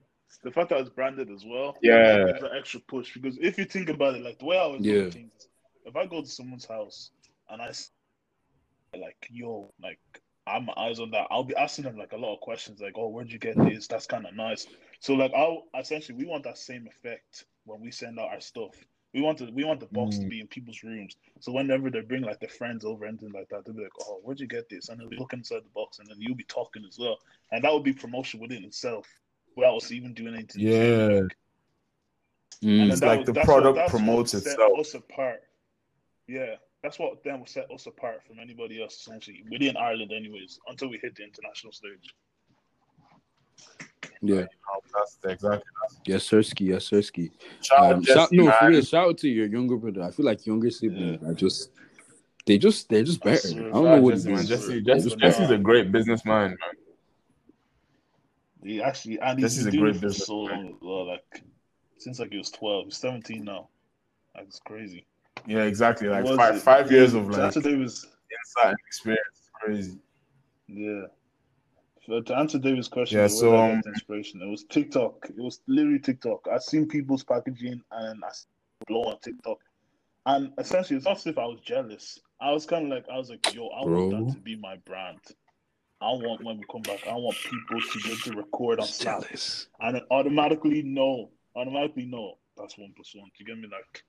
The fact that it's branded as well. Yeah. Gives an extra push because if you think about it, like the way I was Yeah. things, if I go to someone's house and I s- like, yo, like I'm my eyes on that, I'll be asking them like a lot of questions, like, oh, where'd you get this? That's kind of nice. So like, I'll essentially we want that same effect when we send out our stuff. We want to we want the box to Mm. be in people's rooms. So whenever they bring like their friends over, anything like that, they'll be like, "Oh, where'd you get this?" And they'll looking inside the box, and then you'll be talking as well, and that would be promotion within itself, without us even doing anything. Yeah. Mm. And It's like that- the product that's promotes itself. Us apart. Yeah, that's what then will set us apart from anybody else, essentially within Ireland, anyways, until we hit the international stage. Yeah. That's exactly. Yes, Sirski. Yes, Sirski. Shout Um, shout, no, for real, shout out to your younger brother. I feel like younger siblings are just they just they're just better. swear, I don't Shout know out what Jesse, it man. Jesse, Jesse, just Jesse's better. a great businessman, man. He actually, and This he's is a been doing great it for business, so long well. Like since like he was twelve, he's seventeen now. Like it's crazy. Yeah, exactly. Like five it- five years of To like answer David's, insight and experience. Crazy. yeah. To answer David's question, Yeah, so, get um, inspiration. It was TikTok. It was literally TikTok. I've seen people's packaging and I blow on TikTok. And essentially, it's not as if I was jealous. I was kind of like, I was like, yo, I want that to be my brand. I want when we come back, I want people to be able to record on Snap and automatically know, automatically know that's one plus one. You get me? Like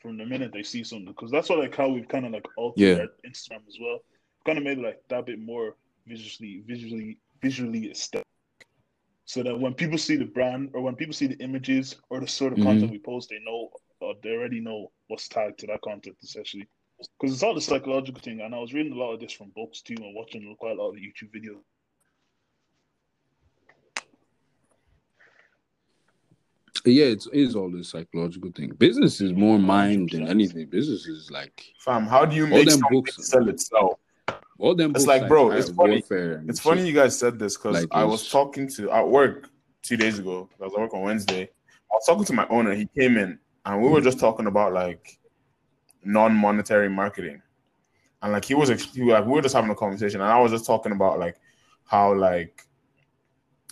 from the minute they see something, because that's what like how we've kind of like altered Yeah. Instagram as well. Kind of made like that bit more visually, visually, visually aesthetic. So that when people see the brand or when people see the images or the sort of Mhm. content we post, they know or they already know what's tagged to that content essentially. Because it's all the psychological thing, and I was reading a lot of this from books too, and watching quite a lot of YouTube videos. Yeah, it's, it is all this psychological thing. Business is more mind than anything. Business is like Fam, how do you make them something books- sell itself? All them. It's like, bro, it's funny. It's shit. funny you guys said this because Like, I was talking to at work two days ago. I was at work on Wednesday. I was talking to my owner. He came in and we were mm. just talking about like non-monetary marketing, and like he was, he was like we were just having a conversation, and I was just talking about like how like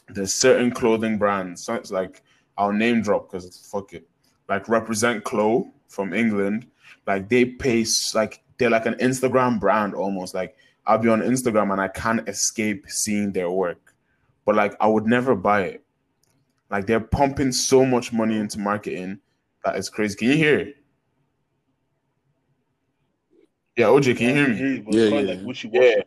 there's certain clothing brands. So it's like I'll name drop because fuck it. Like represent Clo from England. Like they pay like they're like an Instagram brand almost. Like I'll be on Instagram and I can't escape seeing their work. But like I would never buy it. Like they're pumping so much money into marketing that it's crazy. Can you hear? Yeah, OJ, can you hear me? but Yeah, it's yeah. like wishy-washy. Yeah.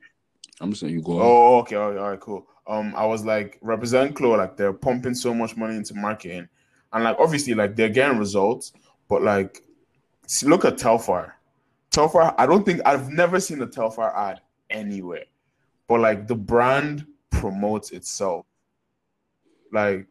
I'm just saying you go. on. Oh, okay. All right, all right, cool. Um, I was like, represent Chloe, like they're pumping so much money into marketing, and like obviously, like they're getting results, but like, see, look at Telfar. Telfar, I don't think I've never seen a Telfar ad anywhere, but like the brand promotes itself. Like